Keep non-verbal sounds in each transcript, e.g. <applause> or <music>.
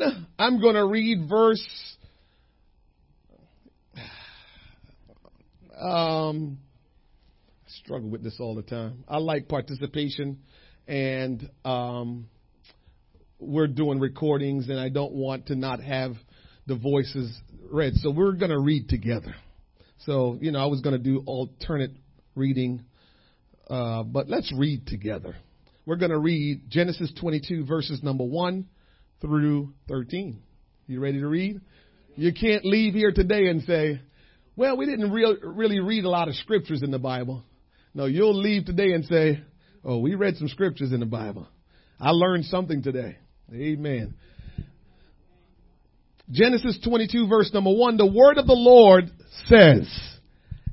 <sighs> I'm going to read verse <sighs> um I struggle with this all the time. I like participation and um we're doing recordings and I don't want to not have the voices read. So we're going to read together. So, you know, I was going to do alternate reading, uh, but let's read together. We're going to read Genesis 22 verses number 1 through 13. You ready to read? You can't leave here today and say, well, we didn't real, really read a lot of scriptures in the Bible. No, you'll leave today and say, oh, we read some scriptures in the Bible. I learned something today. Amen. Genesis 22 verse number 1, the word of the Lord says,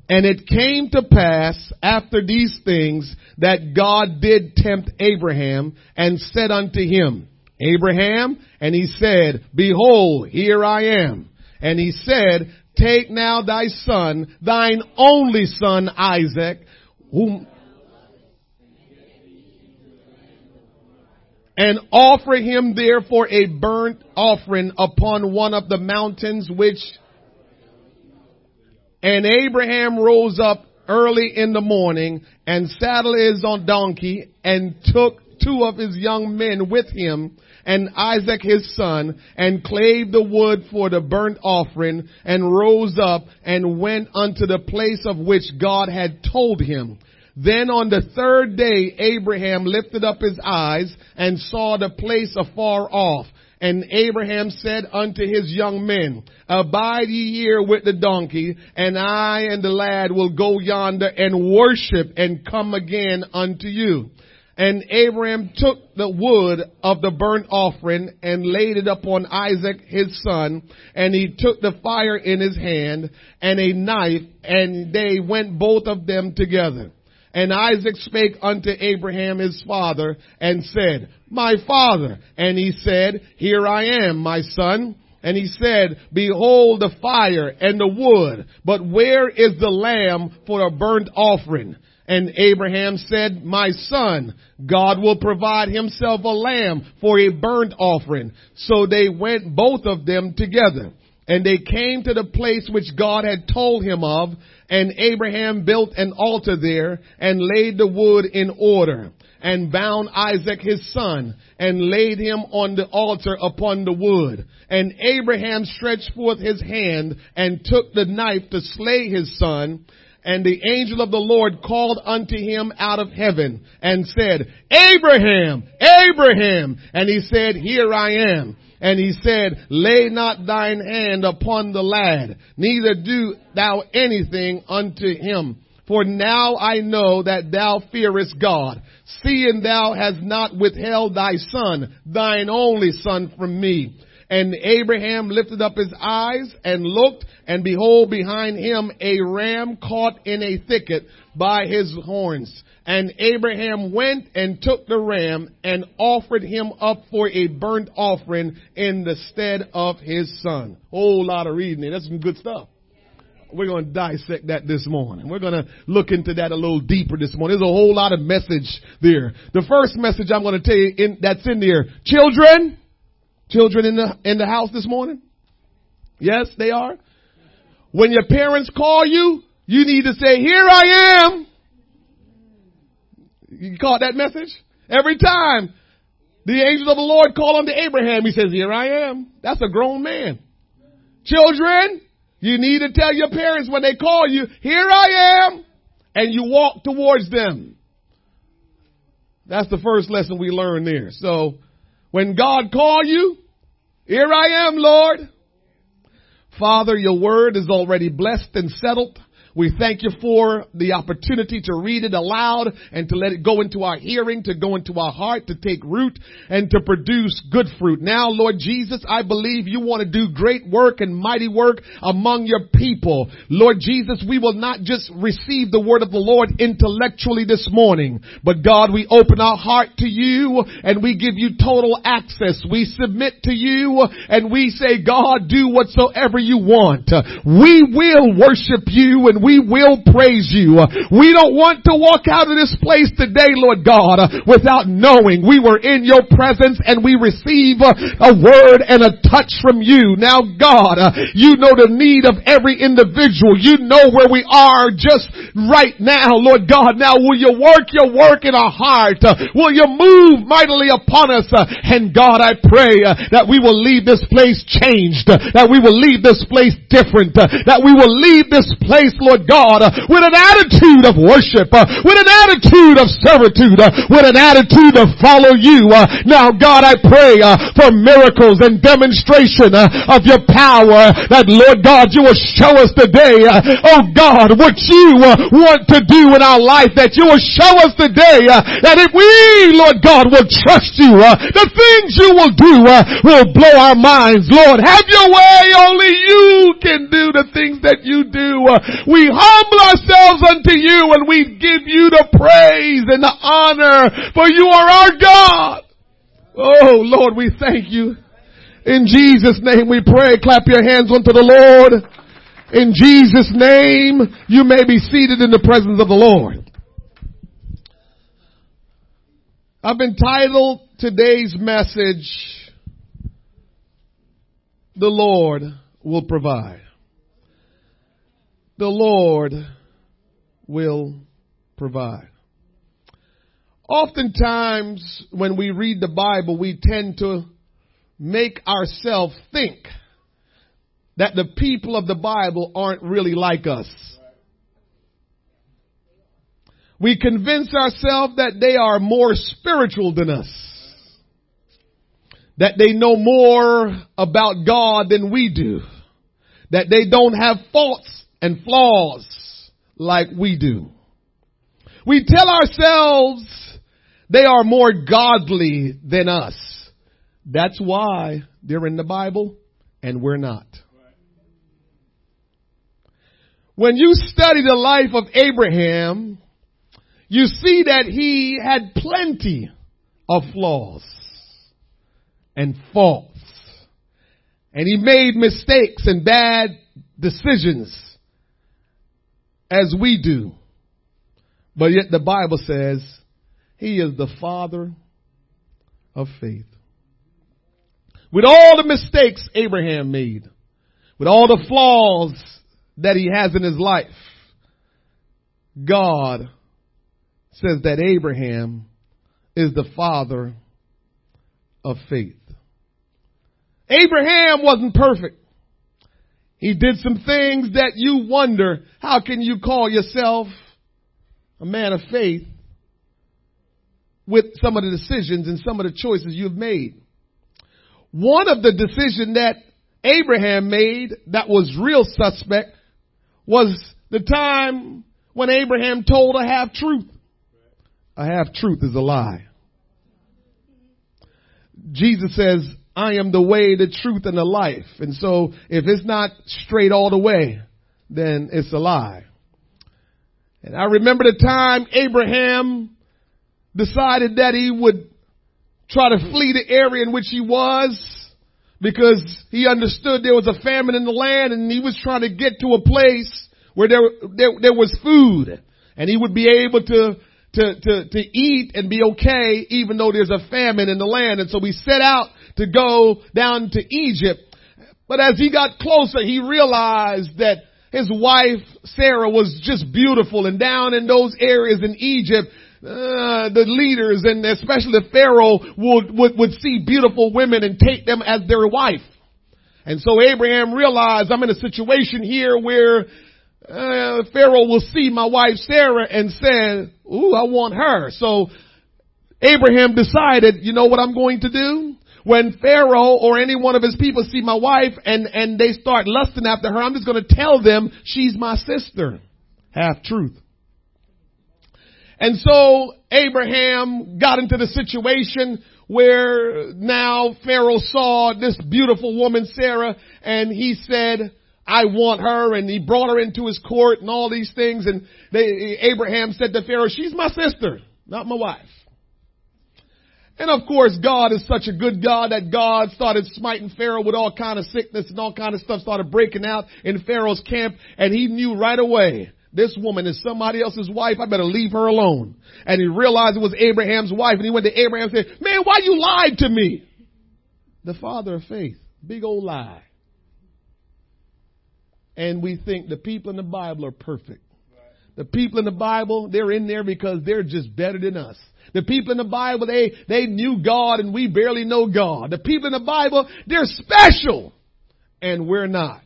and it came to pass after these things that God did tempt Abraham and said unto him, Abraham, and he said, Behold, here I am. And he said, Take now thy son, thine only son Isaac, whom and offer him therefore a burnt offering upon one of the mountains which and Abraham rose up early in the morning and saddled his on donkey and took two of his young men with him and Isaac his son and clave the wood for the burnt offering and rose up and went unto the place of which God had told him. Then on the third day, Abraham lifted up his eyes and saw the place afar off. And Abraham said unto his young men, Abide ye here with the donkey, and I and the lad will go yonder and worship and come again unto you. And Abraham took the wood of the burnt offering and laid it upon Isaac his son, and he took the fire in his hand and a knife, and they went both of them together. And Isaac spake unto Abraham his father and said, My father. And he said, Here I am, my son. And he said, Behold the fire and the wood, but where is the lamb for a burnt offering? And Abraham said, My son, God will provide himself a lamb for a burnt offering. So they went both of them together. And they came to the place which God had told him of, and Abraham built an altar there and laid the wood in order and bound Isaac his son and laid him on the altar upon the wood. And Abraham stretched forth his hand and took the knife to slay his son. And the angel of the Lord called unto him out of heaven and said, Abraham, Abraham. And he said, Here I am. And he said, lay not thine hand upon the lad, neither do thou anything unto him. For now I know that thou fearest God, seeing thou hast not withheld thy son, thine only son from me. And Abraham lifted up his eyes and looked, and behold behind him a ram caught in a thicket by his horns. And Abraham went and took the ram and offered him up for a burnt offering in the stead of his son. Whole lot of reading there. That's some good stuff. We're going to dissect that this morning. We're going to look into that a little deeper this morning. There's a whole lot of message there. The first message I'm going to tell you in, that's in there. Children, children in the, in the house this morning? Yes, they are. When your parents call you, you need to say, here I am. You caught that message? Every time the angel of the Lord called unto Abraham, he says, here I am. That's a grown man. Children, you need to tell your parents when they call you, here I am, and you walk towards them. That's the first lesson we learn there. So, when God call you, here I am, Lord. Father, your word is already blessed and settled. We thank you for the opportunity to read it aloud and to let it go into our hearing, to go into our heart, to take root and to produce good fruit. Now, Lord Jesus, I believe you want to do great work and mighty work among your people. Lord Jesus, we will not just receive the word of the Lord intellectually this morning, but God, we open our heart to you and we give you total access. We submit to you and we say, God, do whatsoever you want. We will worship you and we will praise you. We don't want to walk out of this place today, Lord God, without knowing we were in your presence and we receive a word and a touch from you. Now God, you know the need of every individual. You know where we are just right now, Lord God. Now will you work your work in our heart? Will you move mightily upon us? And God, I pray that we will leave this place changed, that we will leave this place different, that we will leave this place, Lord God, uh, with an attitude of worship, uh, with an attitude of servitude, uh, with an attitude to follow you. Now God, I pray for miracles and demonstration of your power that Lord God, you will show us today, oh God, what you want to do in our life, that you will show us today that if we, Lord God, will trust you, the things you will do will blow our minds. Lord, have your way. Only you can do the things that you do. We humble ourselves unto you and we give you the praise and the honor for you are our God. Oh Lord, we thank you. In Jesus name we pray. Clap your hands unto the Lord. In Jesus name, you may be seated in the presence of the Lord. I've entitled today's message, The Lord Will Provide. The Lord will provide. Oftentimes, when we read the Bible, we tend to make ourselves think that the people of the Bible aren't really like us. We convince ourselves that they are more spiritual than us. That they know more about God than we do. That they don't have faults and flaws like we do. We tell ourselves they are more godly than us. That's why they're in the Bible and we're not. When you study the life of Abraham, you see that he had plenty of flaws and faults. And he made mistakes and bad decisions as we do. But yet the Bible says he is the father of faith. With all the mistakes Abraham made, with all the flaws that he has in his life, God says that Abraham is the father of faith. Abraham wasn't perfect. He did some things that you wonder, how can you call yourself a man of faith with some of the decisions and some of the choices you've made? One of the decisions that Abraham made that was real suspect was the time when Abraham told a half truth. A half truth is a lie. Jesus says, I am the way, the truth, and the life. And so if it's not straight all the way, then it's a lie. And I remember the time Abraham decided that he would try to flee the area in which he was because he understood there was a famine in the land and he was trying to get to a place where there, there, there was food and he would be able to, to, to, to eat and be okay even though there's a famine in the land. And so he set out to go down to Egypt. But as he got closer, he realized that his wife Sarah was just beautiful and down in those areas in Egypt, uh, the leaders and especially Pharaoh would, would, would see beautiful women and take them as their wife. And so Abraham realized I'm in a situation here where uh, Pharaoh will see my wife Sarah and say, ooh, I want her. So Abraham decided, you know what I'm going to do? When Pharaoh or any one of his people see my wife and, and they start lusting after her, I'm just going to tell them she's my sister. Half truth. And so Abraham got into the situation where now Pharaoh saw this beautiful woman, Sarah, and he said, I want her, and he brought her into his court and all these things, and they, Abraham said to Pharaoh, she's my sister, not my wife. And of course, God is such a good God that God started smiting Pharaoh with all kind of sickness and all kind of stuff started breaking out in Pharaoh's camp, and he knew right away this woman is somebody else's wife. I better leave her alone. And he realized it was Abraham's wife. And he went to Abraham and said, man, why you lied to me? The father of faith. Big old lie. And we think the people in the Bible are perfect. The people in the Bible, they're in there because they're just better than us. The people in the Bible, they, they knew God and we barely know God. The people in the Bible, they're special and we're not.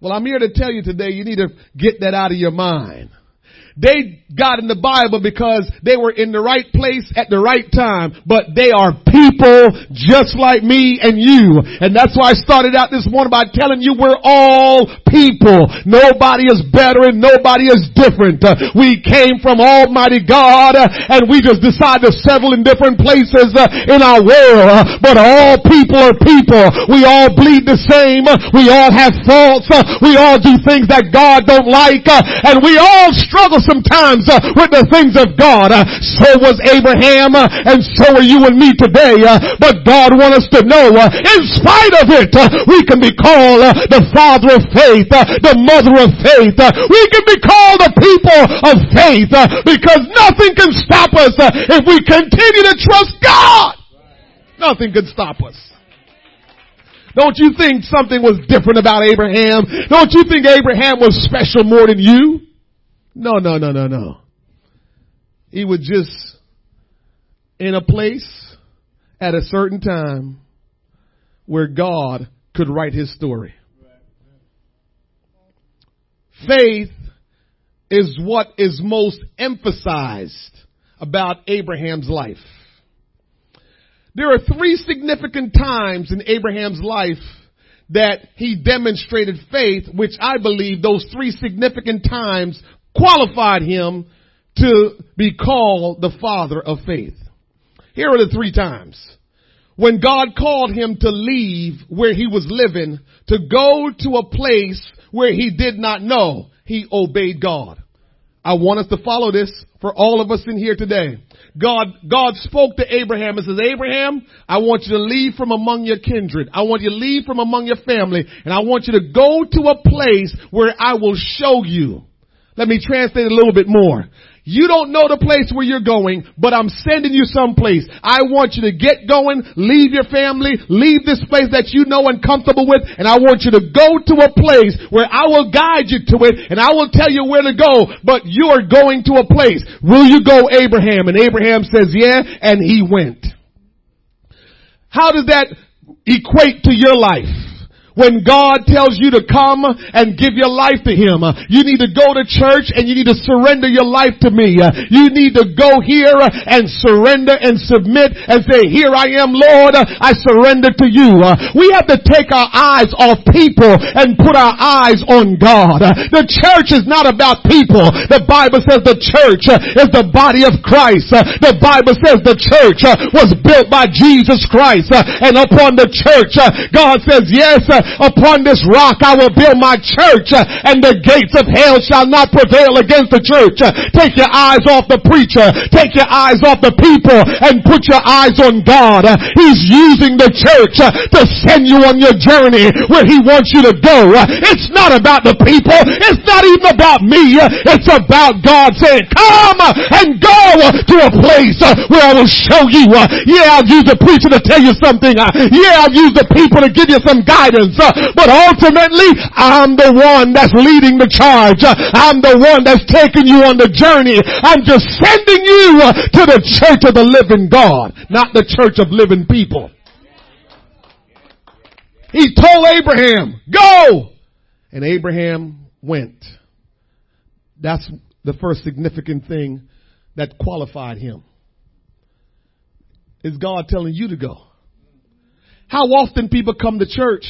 Well, I'm here to tell you today, you need to get that out of your mind. They got in the Bible because they were in the right place at the right time, but they are people just like me and you. And that's why I started out this morning by telling you we're all people. Nobody is better and nobody is different. Uh, we came from Almighty God uh, and we just decided to settle in different places uh, in our world. Uh, but all people are people. We all bleed the same. Uh, we all have faults. Uh, we all do things that God don't like. And we all struggle sometimes with the things of God. So was Abraham, and so are you and me today. But God wants us to know, in spite of it, we can be called the father of faith, Uh, the mother of faith. Uh, we can be called the people of faith uh, because nothing can stop us if we continue to trust God. Nothing can stop us. Don't you think something was different about Abraham? Don't you think Abraham was special more than you? No, no, no, no, no. He was just in a place at a certain time where God could write his story. Faith is what is most emphasized about Abraham's life. There are three significant times in Abraham's life that he demonstrated faith, which I believe those three significant times qualified him to be called the father of faith. Here are the three times. When God called him to leave where he was living to go to a place where he did not know, he obeyed God. I want us to follow this for all of us in here today. God, God spoke to Abraham and says, Abraham, I want you to leave from among your kindred. I want you to leave from among your family and I want you to go to a place where I will show you. Let me translate a little bit more. You don't know the place where you're going, but I'm sending you someplace. I want you to get going, leave your family, leave this place that you know and comfortable with, and I want you to go to a place where I will guide you to it, and I will tell you where to go, but you are going to a place. Will you go, Abraham? And Abraham says, yeah, and he went. How does that equate to your life? When God tells you to come and give your life to Him, you need to go to church and you need to surrender your life to me. You need to go here and surrender and submit and say, here I am, Lord, I surrender to you. We have to take our eyes off people and put our eyes on God. The church is not about people. The Bible says the church is the body of Christ. The Bible says the church was built by Jesus Christ and upon the church, God says, yes, upon this rock I will build my church and the gates of hell shall not prevail against the church. Take your eyes off the preacher. Take your eyes off the people and put your eyes on God. He's using the church to send you on your journey where he wants you to go. It's not about the people. It's not even about me. It's about God saying, come and go to a place where I will show you. Yeah, I'll use the preacher to tell you something. Yeah, I'll use the people to give you some guidance Uh, but ultimately I'm the one that's leading the charge. Uh, I'm the one that's taking you on the journey. I'm just sending you uh, to the church of the living God, not the church of living people. He told Abraham, go! And Abraham went. That's the first significant thing that qualified him. Is God telling you to go? How often people come to church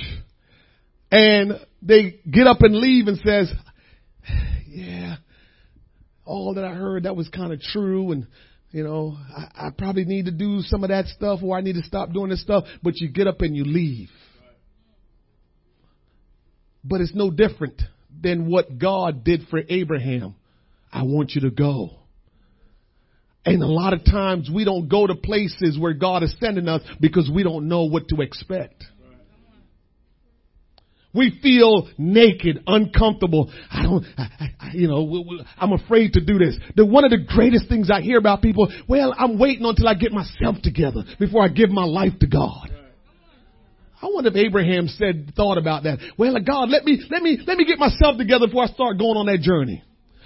and they get up and leave and says, yeah, all that I heard, that was kind of true. And, you know, I, I probably need to do some of that stuff or I need to stop doing this stuff. But you get up and you leave. But it's no different than what God did for Abraham. I want you to go. And a lot of times we don't go to places where God is sending us because we don't know what to expect. We feel naked, uncomfortable. I don't, I, I, you know, I'm afraid to do this. The, one of the greatest things I hear about people, well, I'm waiting until I get myself together before I give my life to God. I wonder if Abraham said, thought about that. Well, God, let me, let me, let me get myself together before I start going on that journey.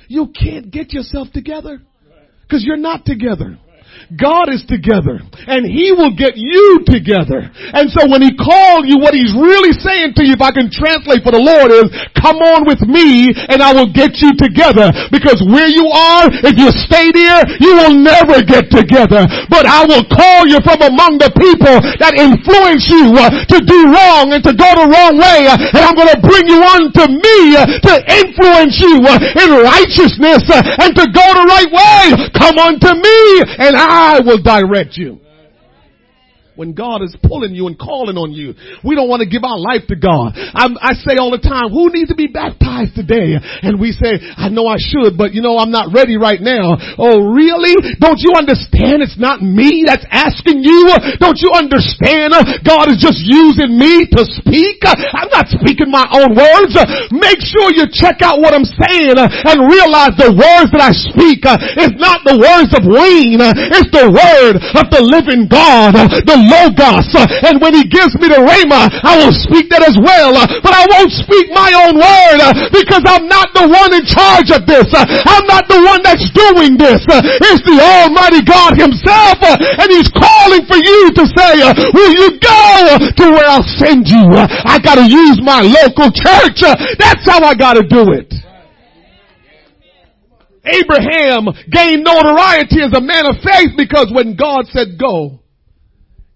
You can't get yourself together because you're not together. God is together and he will get you together. And so when he called you, what he's really saying to you, if I can translate for the Lord is, come on with me and I will get you together. Because where you are, if you stay there, you will never get together. But I will call you from among the people that influence you uh, to do wrong and to go the wrong way. Uh, and I'm going to bring you unto me uh, to influence you in righteousness and to go the right way. Come unto me and I will direct you when God is pulling you and calling on you. We don't want to give our life to God. I'm, i say all the time, who needs to be baptized today? And we say, I know I should, but you know, I'm not ready right now. Oh, really? Don't you understand it's not me that's asking you? Don't you understand God is just using me to speak? I'm not speaking my own words. Make sure you check out what I'm saying and realize the words that I speak is not the words of Wayne. It's the word of the living God, the Logos. And when he gives me the Rhema, I will speak that as well. But I won't speak my own word because I'm not the one in charge of this. I'm not the one that's doing this. It's the Almighty God himself. And he's calling for you to say, will you go to where I'll send you? I gotta use my local church. That's how I gotta do it. Abraham gained notoriety as a man of faith because when God said go,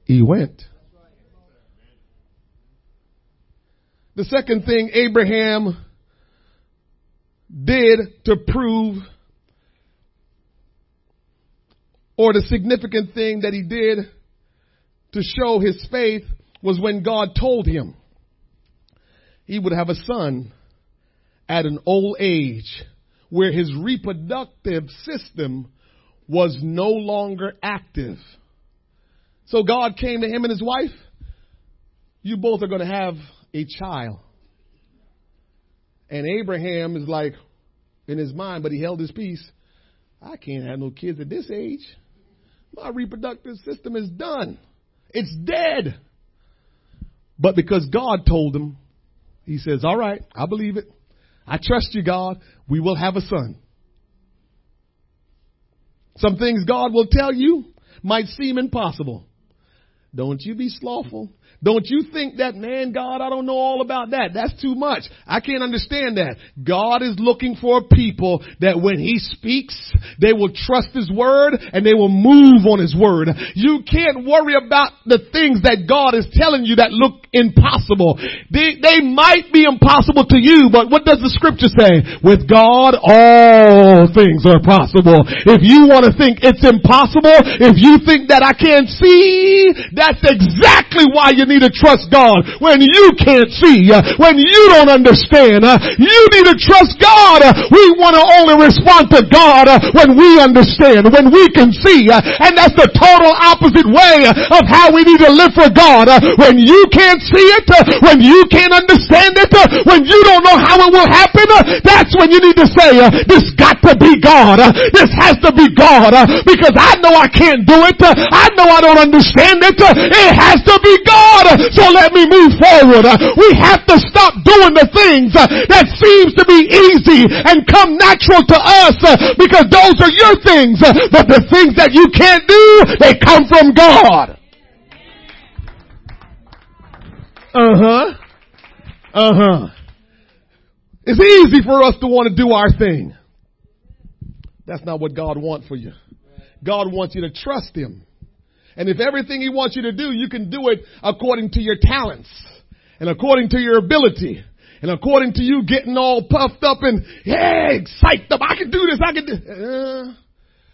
he went. The second thing Abraham did to prove or the significant thing that he did to show his faith was when God told him he would have a son at an old age where his reproductive system was no longer active. So God came to him and his wife. You both are going to have a child. And Abraham is like, in his mind, but he held his peace. I can't have no kids at this age. My reproductive system is done. It's dead. But because God told him, he says, all right, I believe it. I trust you, God. We will have a son. Some things God will tell you might seem impossible. Don't you be slothful. Don't you think that, man, God, I don't know all about that. That's too much. I can't understand that. God is looking for people that when He speaks, they will trust His word and they will move on His word. You can't worry about the things that God is telling you that look impossible. They, they might be impossible to you, but what does the scripture say? With God, all things are possible. If you want to think it's impossible, if you think that I can't see, that's exactly why you need to trust God when you can't see, uh, when you don't understand. Uh, you need to trust God. Uh, we want to only respond to God uh, when we understand, when we can see. Uh, and that's the total opposite way of how we need to live for God. Uh, when you can't see it, when you can't understand it, when you don't know how it will happen, that's when you need to say, this got to be God. This has to be God because I know I can't do it. I know I don't understand it. It has to be God. So let me move forward. We have to stop doing the things that seems to be easy and come natural to us because those are your things. But the things that you can't do, they come from God. Uh huh. Uh huh. It's easy for us to want to do our thing. That's not what God wants for you. God wants you to trust Him. And if everything He wants you to do, you can do it according to your talents and according to your ability and according to you getting all puffed up and, hey, psyched up. I can do this. I can do, uh,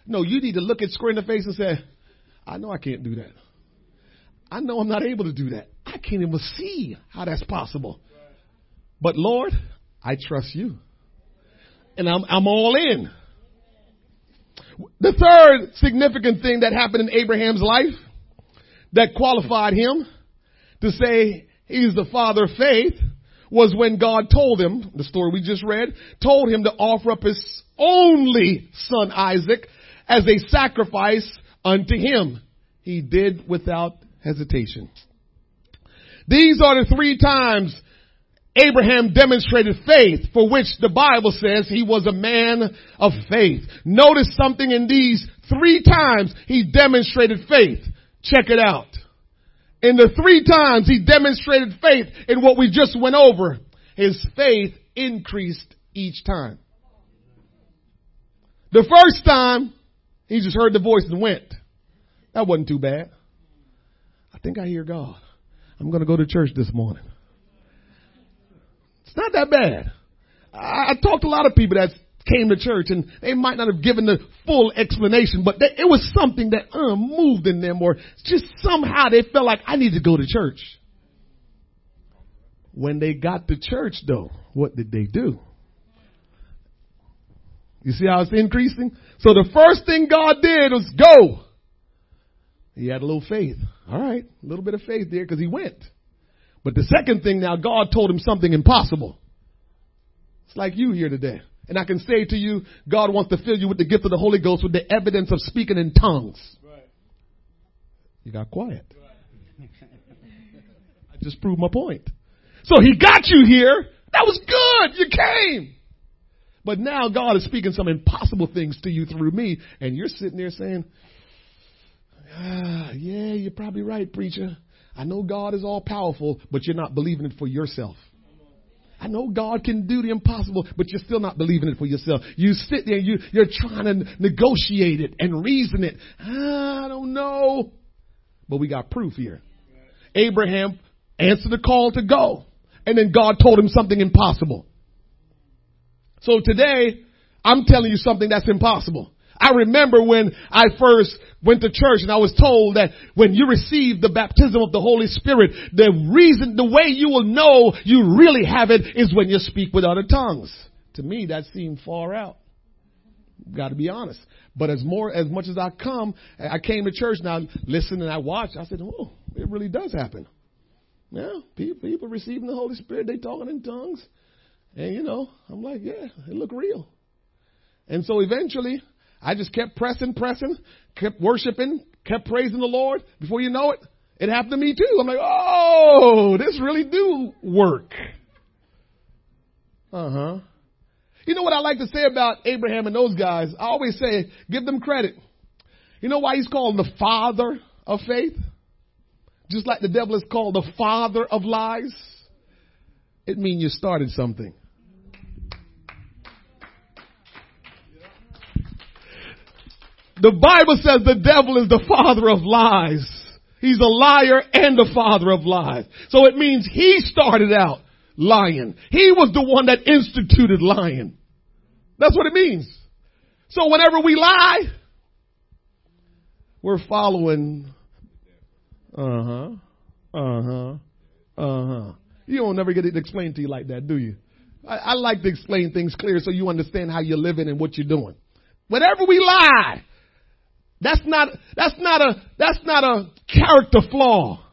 no, you need to look at square in the face and say, I know I can't do that. I know I'm not able to do that. I can't even see how that's possible. But Lord, I trust you. And I'm, I'm all in. The third significant thing that happened in Abraham's life that qualified him to say he's the father of faith was when God told him, the story we just read, told him to offer up his only son Isaac as a sacrifice unto him. He did without hesitation. These are the three times Abraham demonstrated faith for which the Bible says he was a man of faith. Notice something in these three times he demonstrated faith. Check it out. In the three times he demonstrated faith in what we just went over, his faith increased each time. The first time, he just heard the voice and went. That wasn't too bad. I think I hear God. I'm going to go to church this morning. It's not that bad. I, I talked to a lot of people that came to church and they might not have given the full explanation, but they, it was something that uh, moved in them or just somehow they felt like I need to go to church. When they got to church though, what did they do? You see how it's increasing? So the first thing God did was go. He had a little faith. All right, a little bit of faith there because he went. But the second thing now, God told him something impossible. It's like you here today. And I can say to you, God wants to fill you with the gift of the Holy Ghost with the evidence of speaking in tongues. Right. You got quiet. Right. <laughs> I just proved my point. So he got you here. That was good. You came. But now God is speaking some impossible things to you through me, and you're sitting there saying, ah, yeah, you're probably right, preacher. I know God is all powerful, but you're not believing it for yourself. I know God can do the impossible, but you're still not believing it for yourself. You sit there, you, you're trying to negotiate it and reason it. I don't know. But we got proof here. Abraham answered the call to go. And then God told him something impossible. So today, I'm telling you something that's impossible. I remember when I first went to church and I was told that when you receive the baptism of the Holy Spirit, the reason, the way you will know you really have it is when you speak with other tongues. To me, that seemed far out. Got to be honest. But as more, as much as I come, I came to church now, listen and I watch. I said, oh, it really does happen. Yeah, people, people receiving the Holy Spirit, they talking in tongues. And you know, I'm like, yeah, it look real. And so eventually, I just kept pressing, pressing, kept worshiping, kept praising the Lord. Before you know it, it happened to me too. I'm like, oh, this really do work. Uh huh. You know what I like to say about Abraham and those guys? I always say, give them credit. You know why he's called the father of faith? Just like the devil is called the father of lies. It means you started something. The Bible says the devil is the father of lies. He's a liar and the father of lies. So it means he started out lying. He was the one that instituted lying. That's what it means. So whenever we lie, we're following. Uh huh. Uh huh. Uh huh. You don't never get it explained to you like that, do you? I, I like to explain things clear so you understand how you're living and what you're doing. Whenever we lie, that's not, that's not a, that's not a character flaw.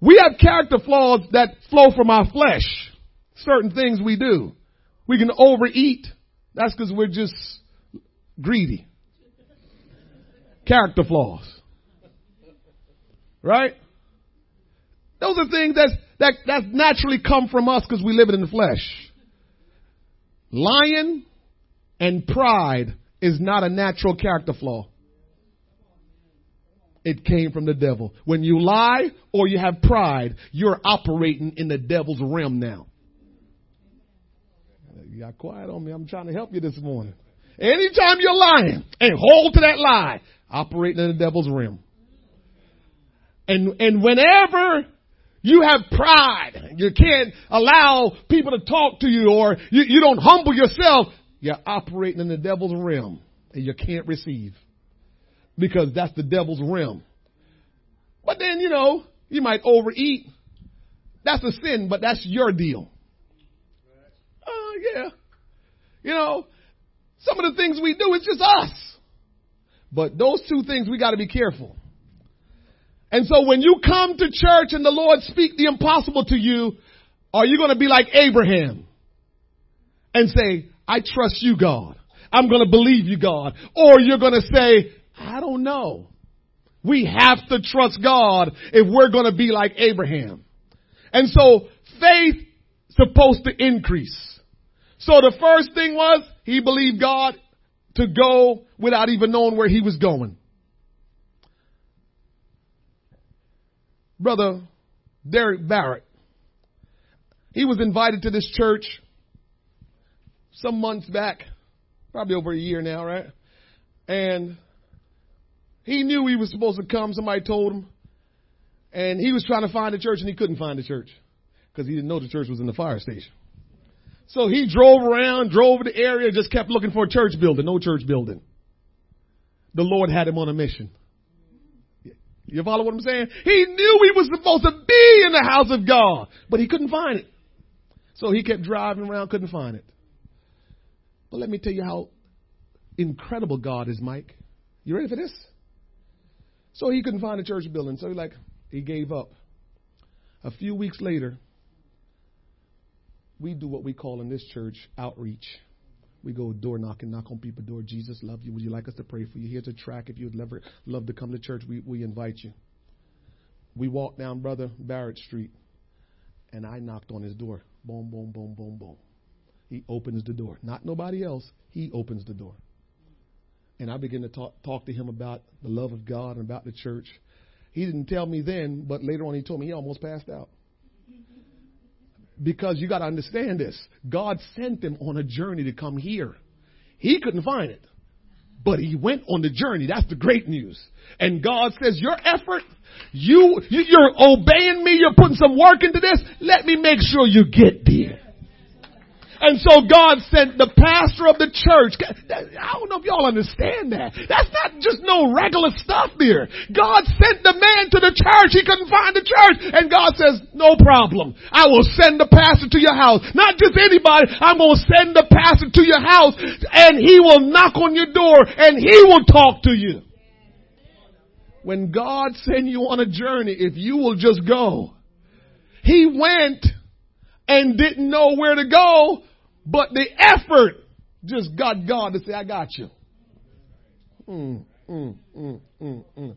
We have character flaws that flow from our flesh. Certain things we do. We can overeat. That's because we're just greedy. Character flaws. Right? Those are things that, that, that naturally come from us because we live it in the flesh. Lying and pride is not a natural character flaw. It came from the devil. When you lie or you have pride, you're operating in the devil's realm now. You got quiet on me. I'm trying to help you this morning. Anytime you're lying and hold to that lie, operating in the devil's realm. And, and whenever you have pride, you can't allow people to talk to you or you, you don't humble yourself, you're operating in the devil's realm and you can't receive because that's the devil's realm. But then, you know, you might overeat. That's a sin, but that's your deal. Oh, uh, yeah. You know, some of the things we do, it's just us. But those two things we got to be careful. And so when you come to church and the Lord speak the impossible to you, Are you going to be like Abraham and say, I trust you, God. I'm going to believe you, God. Or you're going to say, I don't know. We have to trust God if we're going to be like Abraham. And so faith supposed to increase. So the first thing was he believed God to go without even knowing where he was going. Brother Derek Barrett, he was invited to this church some months back, probably over a year now, right? And he knew he was supposed to come. Somebody told him. And he was trying to find a church and he couldn't find a church because he didn't know the church was in the fire station. So he drove around, drove the area, just kept looking for a church building. No church building. The Lord had him on a mission. You follow what I'm saying? He knew he was supposed to be in the house of God, but he couldn't find it. So he kept driving around, couldn't find it. But let me tell you how incredible God is, Mike. You ready for this? So he couldn't find a church building. So he like he gave up. A few weeks later, we do what we call in this church outreach. We go door knocking, knock on people's door. Jesus love you. Would you like us to pray for you? Here's a track. If you'd love, love to come to church, we, we invite you. We walk down Brother Barrett Street, and I knocked on his door. Boom, boom, boom, boom, boom. He opens the door. Not nobody else. He opens the door. And I begin to talk, talk to him about the love of God and about the church. He didn't tell me then, but later on he told me he almost passed out. Because you got to understand this. God sent him on a journey to come here. He couldn't find it. But he went on the journey. That's the great news. And God says, your effort, you, you're obeying me, you're putting some work into this, let me make sure you get there. And so God sent the pastor of the church. I don't know if y'all understand that. That's not just no regular stuff there. God sent the man to the church. He couldn't find the church. And God says, no problem. I will send the pastor to your house. Not just anybody. I'm going to send the pastor to your house and he will knock on your door and he will talk to you. When God send you on a journey, if you will just go, he went and didn't know where to go, but the effort just got God to say, I got you. Mm, mm, mm, mm, mm.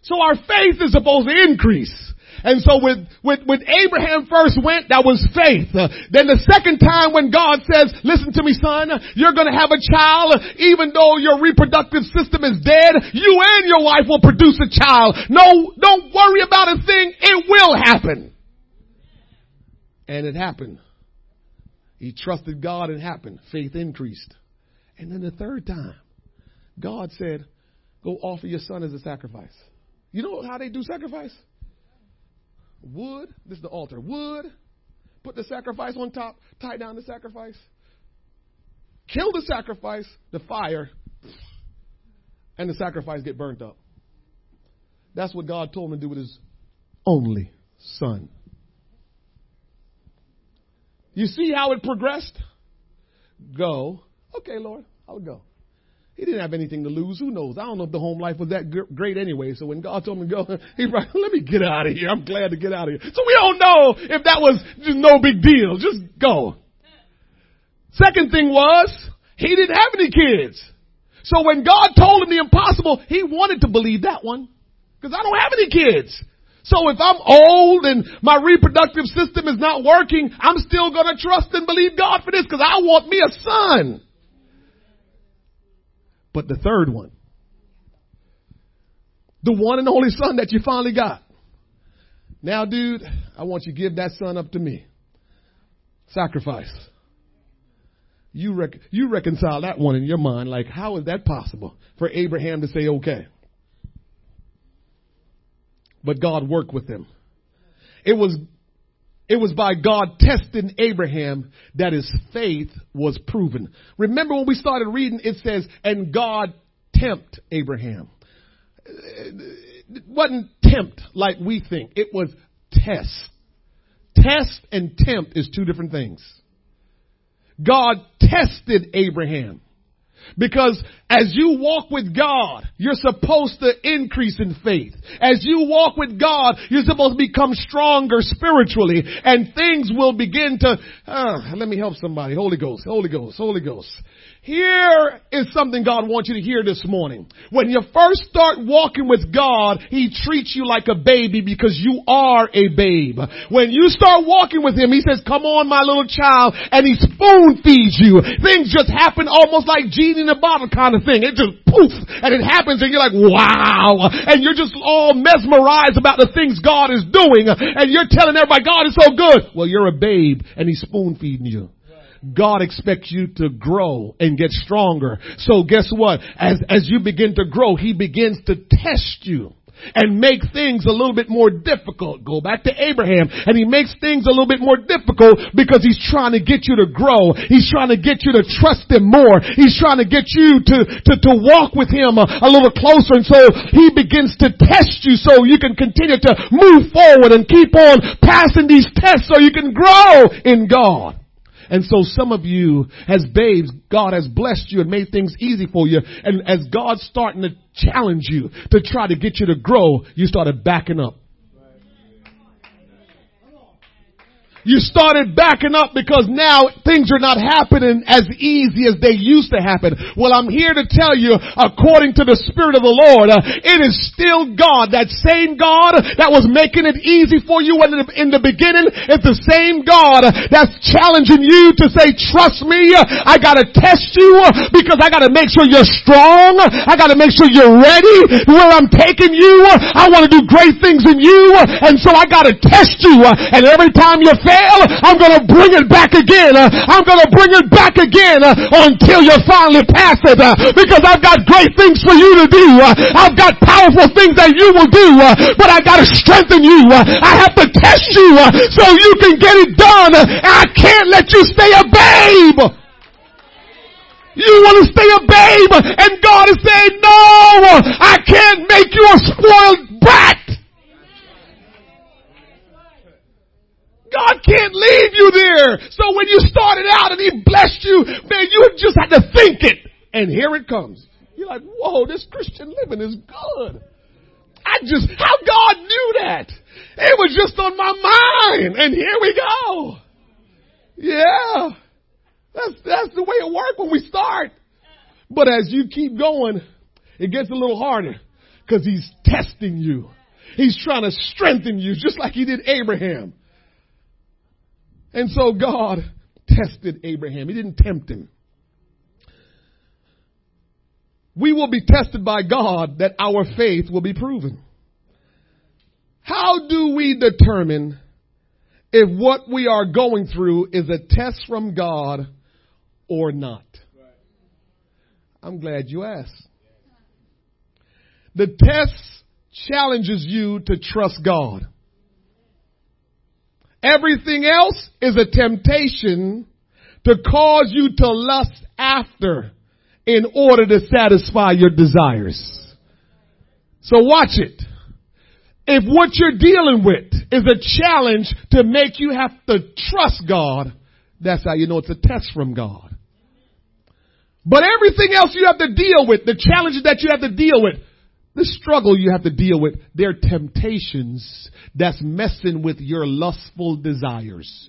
so our faith is supposed to increase. And so with, with, with Abraham first went, that was faith. Uh, then the second time when God says, listen to me son, you're gonna have a child, even though your reproductive system is dead, you and your wife will produce a child. No, don't worry about a thing, it will happen. And it happened. He trusted God and it happened. Faith increased. And then the third time, God said, go offer your son as a sacrifice. You know how they do sacrifice? Wood, this is the altar. Wood, put the sacrifice on top, tie down the sacrifice, kill the sacrifice, the fire, and the sacrifice get burnt up. That's what God told him to do with his only son. You see how it progressed? Go. Okay, Lord, I'll go. He didn't have anything to lose. Who knows? I don't know if the home life was that great anyway. So when God told him to go, <laughs> he probably, let me get out of here. I'm glad to get out of here. So we don't know if that was just no big deal. Just go. Second thing was, he didn't have any kids. So when God told him the impossible, he wanted to believe that one. Because I don't have any kids. So if I'm old and my reproductive system is not working, I'm still to trust and believe God for this because I want me a son. But the third one, the one and only son that you finally got. Now, dude, I want you to give that son up to me. Sacrifice. You, rec- you reconcile that one in your mind. Like, how is that possible for Abraham to say, okay? But God worked with him. It was, it was by God testing Abraham that his faith was proven. Remember when we started reading, it says, and God tempt Abraham. It wasn't tempt like we think. It was test. Test and tempt is two different things. God tested Abraham. Because as you walk with God, you're supposed to increase in faith. As you walk with God, you're supposed to become stronger spiritually and things will begin to, uh, let me help somebody. Holy Ghost, Holy Ghost, Holy Ghost. Here is something God wants you to hear this morning. When you first start walking with God, He treats you like a baby because you are a babe. When you start walking with Him, He says, come on my little child, and He spoon feeds you. Things just happen almost like genie in a bottle kind of thing. It just poof, and it happens and you're like, wow. And you're just all mesmerized about the things God is doing, and you're telling everybody, God is so good. Well, you're a babe, and He's spoon feeding you. God expects you to grow and get stronger. So guess what? As, as you begin to grow, He begins to test you and make things a little bit more difficult. Go back to Abraham and he makes things a little bit more difficult because he's trying to get you to grow. He's trying to get you to trust him more. He's trying to get you to, to, to walk with him a, a little closer. And so he begins to test you so you can continue to move forward and keep on passing these tests so you can grow in God. And so some of you as babes, God has blessed you and made things easy for you. And as God's starting to challenge you to try to get you to grow, you started backing up. You started backing up because now things are not happening as easy as they used to happen. Well, I'm here to tell you, according to the Spirit of the Lord, uh, it is still God. That same God that was making it easy for you in the, in the beginning is the same God that's challenging you to say, trust me, I gotta test you because I gotta make sure you're strong. I gotta make sure you're ready where I'm taking you. I want to do great things in you. And so I gotta test you. And every time you I'm going to bring it back again. Uh, I'm going to bring it back again uh, until you finally pass it uh, because I've got great things for you to do. I've got powerful things that you will do, but I got to strengthen you. I have to test you so you can get it done. I can't let you stay a babe. You want to stay a babe and God is saying, no, I can't make you a spoiled brat. God can't leave you there. So when you started out and He blessed you, man, you just had to think it. And here it comes. You're like, whoa, this Christian living is good. I just, how God knew that. It was just on my mind. And here we go. Yeah. That's, that's the way it works when we start. But as you keep going, it gets a little harder because he's testing you. He's trying to strengthen you just like he did Abraham. And so God <laughs> tested Abraham. He didn't tempt him. We will be tested by God that our faith will be proven. How do we determine if what we are going through is a test from God or not? I'm glad you asked. The test challenges you to trust God. Everything else is a temptation to cause you to lust after in order to satisfy your desires. So watch it. If what you're dealing with is a challenge to make you have to trust God, that's how you know it's a test from God. But everything else you have to deal with, the challenges that you have to deal with, the struggle you have to deal with, they're temptations that's messing with your lustful desires.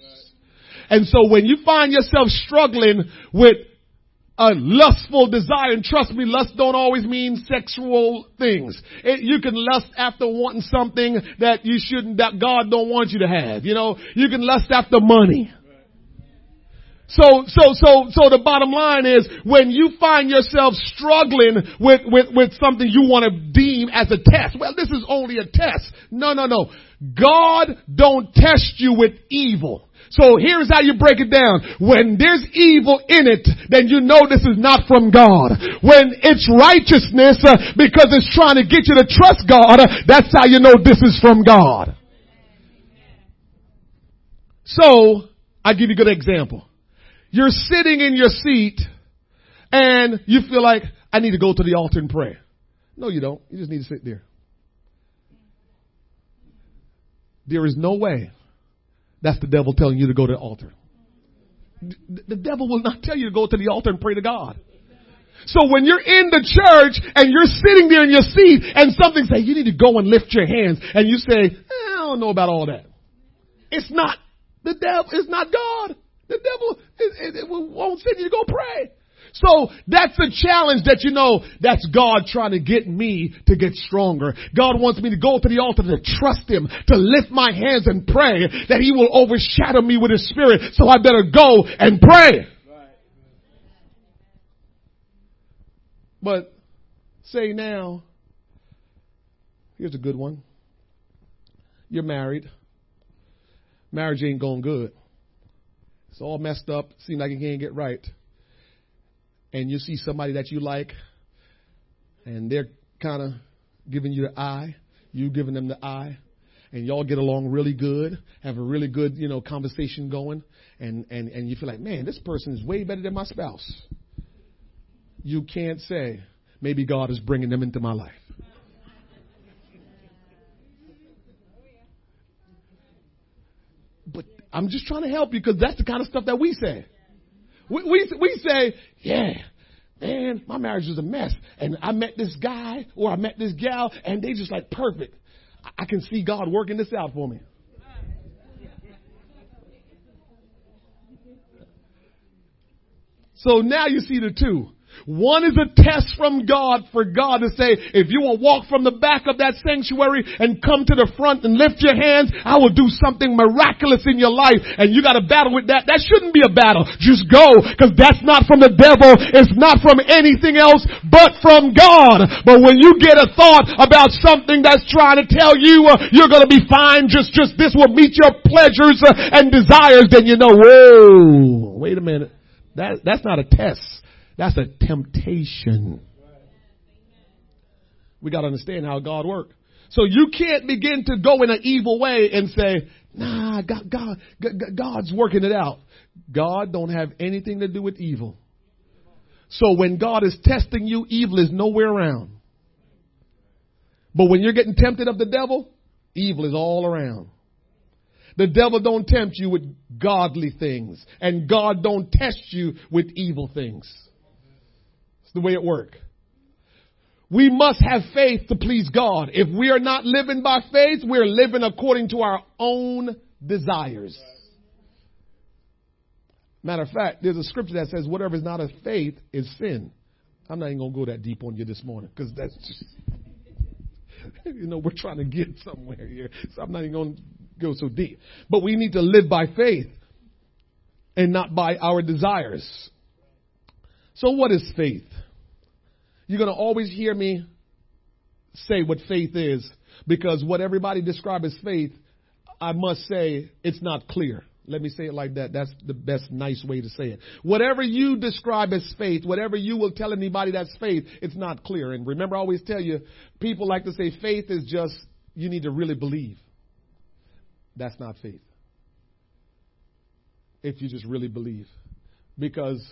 And so when you find yourself struggling with a lustful desire, and trust me, lust don't always mean sexual things. It, you can lust after wanting something that you shouldn't, that God don't want you to have. You know, you can lust after money. So, so, so, so the bottom line is when you find yourself struggling with, with, with something you want to deem as a test, well, this is only a test. No, no, no. God don't test you with evil. So here's how you break it down. When there's evil in it, then you know this is not from God. When it's righteousness uh, because it's trying to get you to trust God, uh, that's how you know this is from God. So, I'll give you a good example. You're sitting in your seat and you feel like, I need to go to the altar and pray. No, you don't. You just need to sit there. There is no way that's the devil telling you to go to the altar. The devil will not tell you to go to the altar and pray to God. So when you're in the church and you're sitting there in your seat and something say, you need to go and lift your hands and you say, eh, I don't know about all that. It's not the devil, it's not God. The devil it, it, it won't send you to go pray. So that's the challenge that you know that's God trying to get me to get stronger. God wants me to go to the altar to trust Him, to lift my hands and pray that He will overshadow me with His Spirit. So I better go and pray. But say now, here's a good one. You're married. Marriage ain't going good. It's all messed up. Seems like it can't get right. And you see somebody that you like, and they're kind of giving you the eye. You giving them the eye. And y'all get along really good, have a really good, you know, conversation going, and, and, and you feel like, man, this person is way better than my spouse you can't say, maybe God is bringing them into my life. But I'm just trying to help you because that's the kind of stuff that we say. We, we, we say, yeah, man, my marriage is a mess. And I met this guy or I met this gal and they just like perfect. I can see God working this out for me. So now you see the two. One is a test from God for God to say, if you will walk from the back of that sanctuary and come to the front and lift your hands, I will do something miraculous in your life. And you got to battle with that. That shouldn't be a battle. Just go because that's not from the devil. It's not from anything else but from God. But when you get a thought about something that's trying to tell you uh, you're going to be fine, just, just this will meet your pleasures uh, and desires, then you know, whoa, wait a minute. That, that's not a test. That's a temptation. We got to understand how God works. So you can't begin to go in an evil way and say, nah, God, God, God's working it out. God don't have anything to do with evil. So when God is testing you, evil is nowhere around. But when you're getting tempted of the devil, evil is all around. The devil don't tempt you with godly things and God don't test you with evil things. It's the way it works. We must have faith to please God. If we are not living by faith, we're living according to our own desires. Matter of fact, there's a scripture that says whatever is not of faith is sin. I'm not even going to go that deep on you this morning because that's just, <laughs> you know, we're trying to get somewhere here. So I'm not even going to go so deep. But we need to live by faith and not by our desires. So what is faith? You're going to always hear me say what faith is because what everybody describes as faith, I must say it's not clear. Let me say it like that. That's the best nice way to say it. Whatever you describe as faith, whatever you will tell anybody that's faith, it's not clear. And remember, I always tell you, people like to say faith is just, you need to really believe. That's not faith. If you just really believe. Because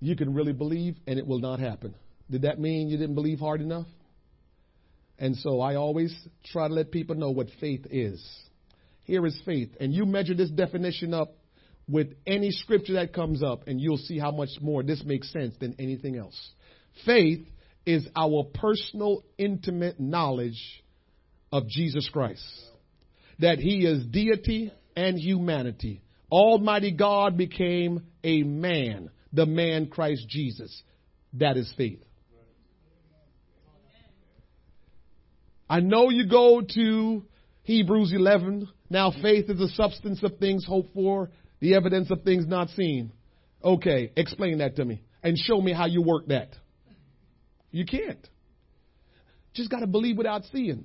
you can really believe and it will not happen. Did that mean you didn't believe hard enough? And so I always try to let people know what faith is. Here is faith. And you measure this definition up with any scripture that comes up, and you'll see how much more this makes sense than anything else. Faith is our personal, intimate knowledge of Jesus Christ. That he is deity and humanity. Almighty God became a man, the man Christ Jesus. That is faith. I know you go to Hebrews 11. Now faith is the substance of things hoped for, the evidence of things not seen. Okay, explain that to me and show me how you work that. You can't. Just got to believe without seeing.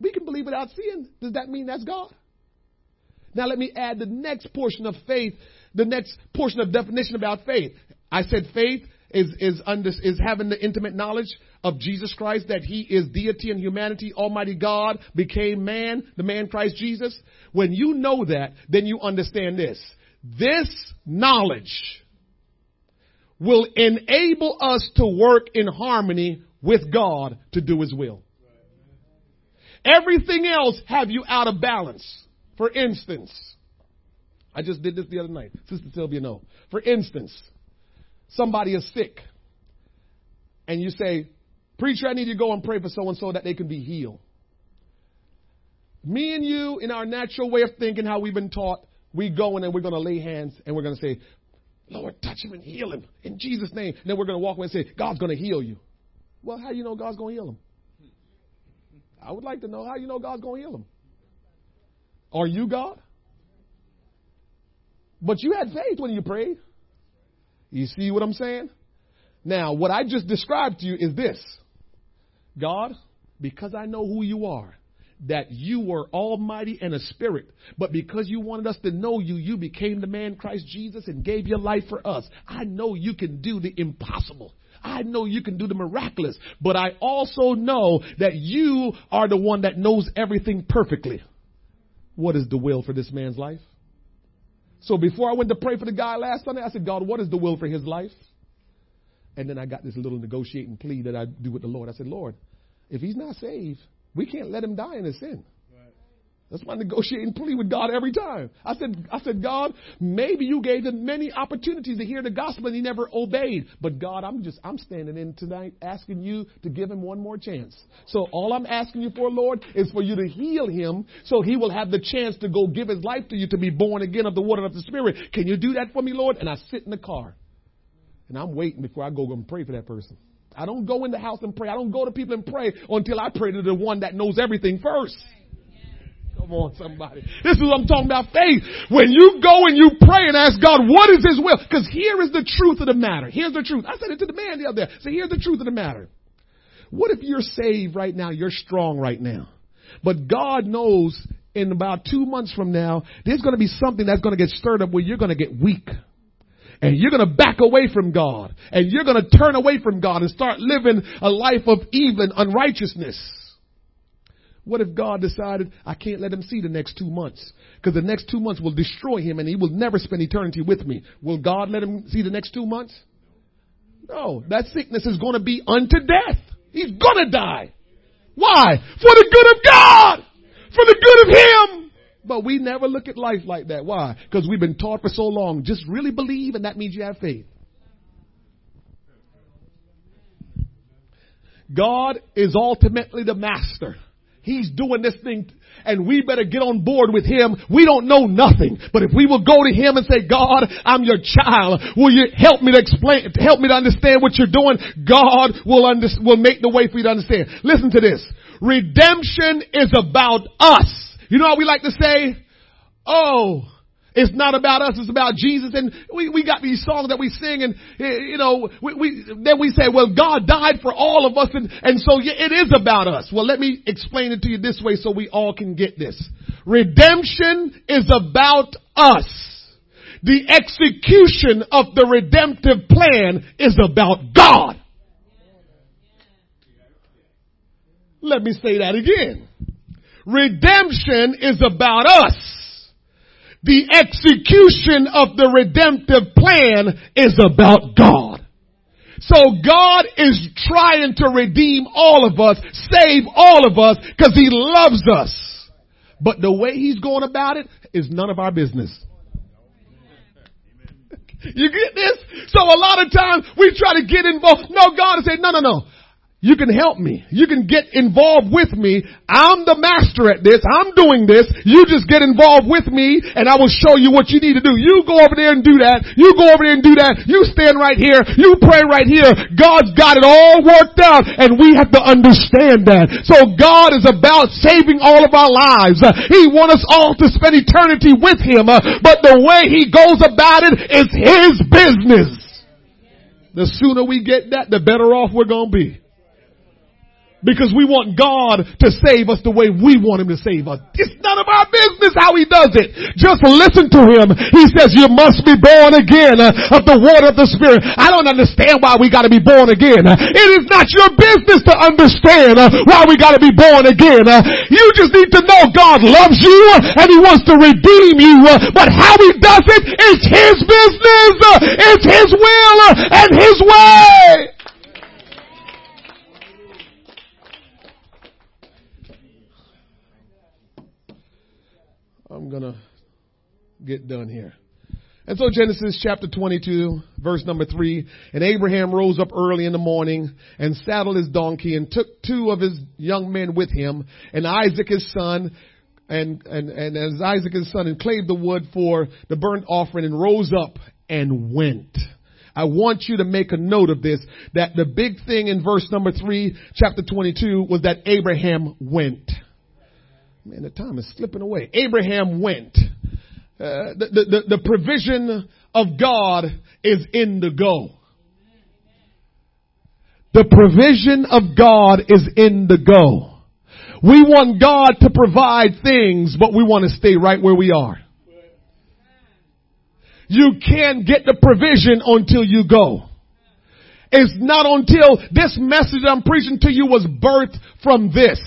We can believe without seeing. Does that mean that's God? Now let me add the next portion of faith, the next portion of definition about faith. I said faith is, is, under, is having the intimate knowledge of Jesus Christ, that he is deity and humanity, Almighty God became man, the man Christ Jesus. When you know that, then you understand this. This knowledge will enable us to work in harmony with God to do his will. Everything else have you out of balance. For instance, I just did this the other night. Sister Sylvia, no. For instance, somebody is sick and you say, Preacher, I need you to go and pray for so and so that they can be healed. Me and you, in our natural way of thinking, how we've been taught, we go in and we're going to lay hands and we're going to say, Lord, touch him and heal him in Jesus' name. And then we're going to walk away and say, God's going to heal you. Well, how do you know God's going to heal him? I would like to know how you know God's going to heal him. Are you God? But you had faith when you prayed. You see what I'm saying? Now, what I just described to you is this God, because I know who you are, that you were almighty and a spirit, but because you wanted us to know you, you became the man Christ Jesus and gave your life for us. I know you can do the impossible. I know you can do the miraculous, but I also know that you are the one that knows everything perfectly. What is the will for this man's life? So before I went to pray for the guy last Sunday, I said, God, what is the will for his life? And then I got this little negotiating plea that I do with the Lord. I said, Lord, if he's not saved, we can't let him die in his sin. That's my negotiating plea with God every time. I said, I said, God, maybe you gave him many opportunities to hear the gospel and he never obeyed. But God, I'm just, I'm standing in tonight asking you to give him one more chance. So all I'm asking you for, Lord, is for you to heal him so he will have the chance to go give his life to you to be born again of the water of the Spirit. Can you do that for me, Lord? And I sit in the car and I'm waiting before I go and pray for that person. I don't go in the house and pray. I don't go to people and pray until I pray to the one that knows everything first. Come on, somebody. This is what I'm talking about faith. When you go and you pray and ask God, what is His will? Because here is the truth of the matter. Here's the truth. I said it to the man the other day. So here's the truth of the matter. What if you're saved right now? You're strong right now. But God knows in about two months from now, there's going to be something that's going to get stirred up where you're going to get weak. And you're going to back away from God. And you're going to turn away from God and start living a life of evil and unrighteousness. What if God decided, I can't let him see the next two months? Because the next two months will destroy him and he will never spend eternity with me. Will God let him see the next two months? No, that sickness is going to be unto death. He's going to die. Why? For the good of God! For the good of him! But we never look at life like that. Why? Because we've been taught for so long. Just really believe and that means you have faith. God is ultimately the master. He's doing this thing and we better get on board with him. We don't know nothing, but if we will go to him and say, God, I'm your child. Will you help me to explain, help me to understand what you're doing? God will under, will make the way for you to understand. Listen to this. Redemption is about us. You know how we like to say, oh, it's not about us, it's about Jesus. And we, we got these songs that we sing and, you know, we, we, then we say, well, God died for all of us and, and so it is about us. Well, let me explain it to you this way so we all can get this. Redemption is about us. The execution of the redemptive plan is about God. Let me say that again. Redemption is about us the execution of the redemptive plan is about God. So God is trying to redeem all of us, save all of us, because He loves us. But the way He's going about it is none of our business. <laughs> You get this? So a lot of times we try to get involved. No, God saying, no, no, no. You can help me. You can get involved with me. I'm the master at this. I'm doing this. You just get involved with me and I will show you what you need to do. You go over there and do that. You go over there and do that. You stand right here. You pray right here. God's got it all worked out and we have to understand that. So God is about saving all of our lives. He wants us all to spend eternity with Him. But the way He goes about it is His business. The sooner we get that, the better off we're going to be. Because we want God to save us the way we want Him to save us. It's none of our business how He does it. Just listen to Him. He says you must be born again of the water of the Spirit. I don't understand why we gotta be born again. It is not your business to understand why we gotta be born again. You just need to know God loves you and He wants to redeem you. But how He does it is His business. It's His will and His way. I'm going to get done here. And so Genesis chapter 22 verse number 3, and Abraham rose up early in the morning and saddled his donkey and took two of his young men with him and Isaac his son and, and, and as Isaac his son and clave the wood for the burnt offering and rose up and went. I want you to make a note of this, that the big thing in verse number 3, chapter 22 was that Abraham went. Man, the time is slipping away. Abraham went. Uh, the, the, the provision of God is in the go. The provision of God is in the go. We want God to provide things, but we want to stay right where we are. You can't get the provision until you go. It's not until this message I'm preaching to you was birthed from this.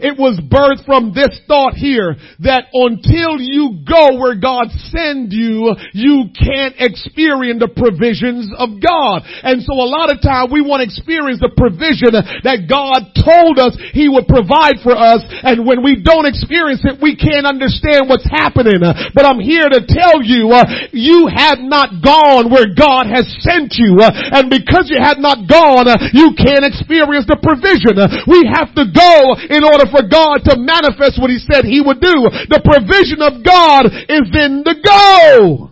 It was birthed from this thought here that until you go where God send you, you can't experience the provisions of God. And so a lot of time we want to experience the provision that God told us He would provide for us. And when we don't experience it, we can't understand what's happening. But I'm here to tell you, uh, you have not gone where God has sent you. Uh, and because you have not gone, uh, you can't experience the provision. we have to go in order for God to manifest what He said He would do. The provision of God is in the go.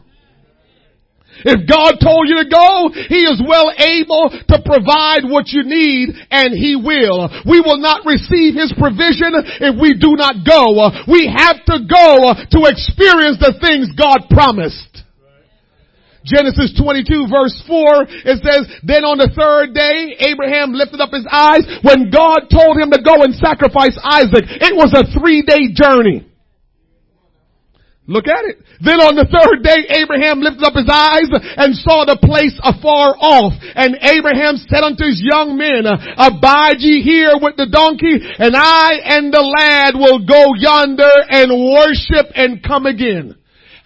If God told you to go, He is well able to provide what you need and He will. We will not receive His provision if we do not go. We have to go to experience the things God promised. Genesis 22 verse 4, it says, Then on the third day, Abraham lifted up his eyes when God told him to go and sacrifice Isaac. It was a three day journey. Look at it. Then on the third day, Abraham lifted up his eyes and saw the place afar off. And Abraham said unto his young men, Abide ye here with the donkey, and I and the lad will go yonder and worship and come again.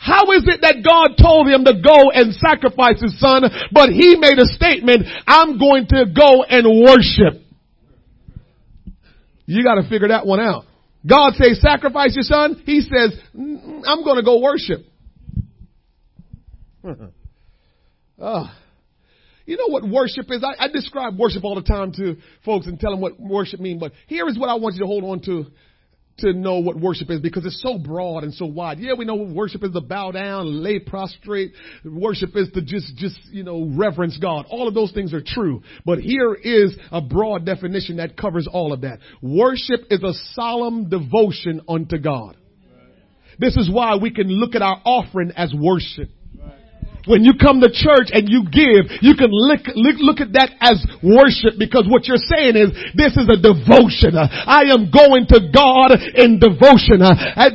How is it that God told him to go and sacrifice his son, but he made a statement, I'm going to go and worship? You gotta figure that one out. God says, sacrifice your son. He says, mm, I'm gonna go worship. oh. <laughs> You know what worship is? I, I, describe worship all the time to folks and tell them what worship means, but here is what I want you to hold on to to know what worship is because it's so broad and so wide. Yeah, we know worship is to bow down, lay prostrate. Worship is to just, just, you know, reverence God. All of those things are true. But here is a broad definition that covers all of that. Worship is a solemn devotion unto God. This is why we can look at our offering as worship. When you come to church and you give, you can look, look, look at that as worship because what you're saying is this is a devotion. I am going to God in devotion.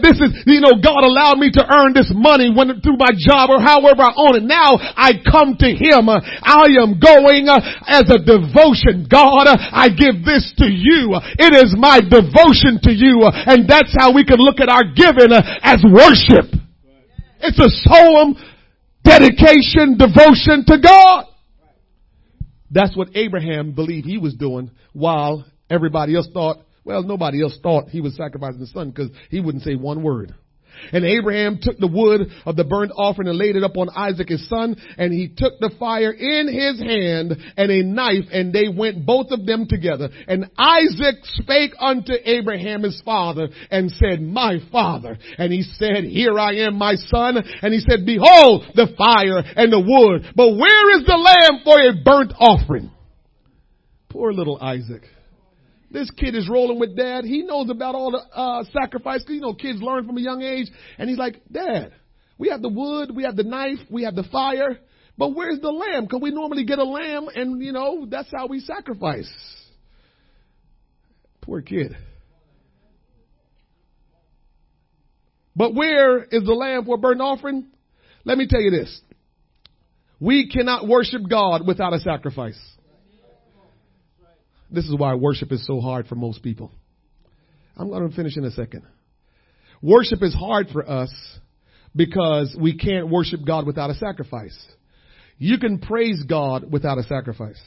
This is, you know, God allowed me to earn this money when through my job or however I own it. Now I come to Him. I am going uh, as a devotion. God, I give this to you. It is my devotion to you. And that's how we can look at our giving uh, as worship. It's a solemn dedication, devotion to God. That's what Abraham believed he was doing while everybody else thought, well, nobody else thought he was sacrificing the son because he wouldn't say one word. And Abraham took the wood of the burnt offering and laid it upon Isaac his son, and he took the fire in his hand and a knife, and they went both of them together. And Isaac spake unto Abraham his father and said, My father. And he said, Here I am, my son. And he said, Behold the fire and the wood, but where is the lamb for a burnt offering? Poor little Isaac. This kid is rolling with dad. He knows about all the uh, sacrifice. You know, kids learn from a young age. And he's like, Dad, we have the wood, we have the knife, we have the fire, but where's the lamb? Because we normally get a lamb, and you know that's how we sacrifice. Poor kid. But where is the lamb for a burnt offering? Let me tell you this. We cannot worship God without a sacrifice. This is why worship is so hard for most people. I'm going to finish in a second. Worship is hard for us because we can't worship God without a sacrifice. You can praise God without a sacrifice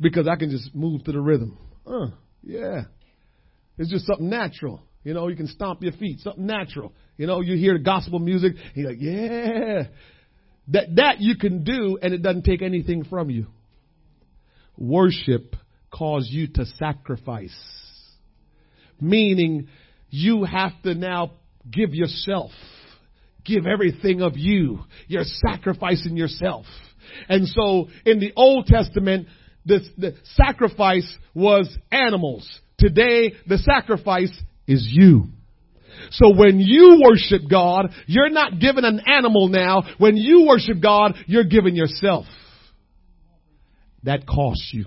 because I can just move to the rhythm. Uh, yeah. It's just something natural. You know, you can stomp your feet, something natural. You know, you hear gospel music, you're like, yeah. That, that you can do and it doesn't take anything from you. Worship calls you to sacrifice. Meaning you have to now give yourself. Give everything of you. You're sacrificing yourself. And so in the Old Testament, this, the sacrifice was animals. Today, the sacrifice is you. So when you worship God, you're not giving an animal now. When you worship God, you're giving yourself. That costs you.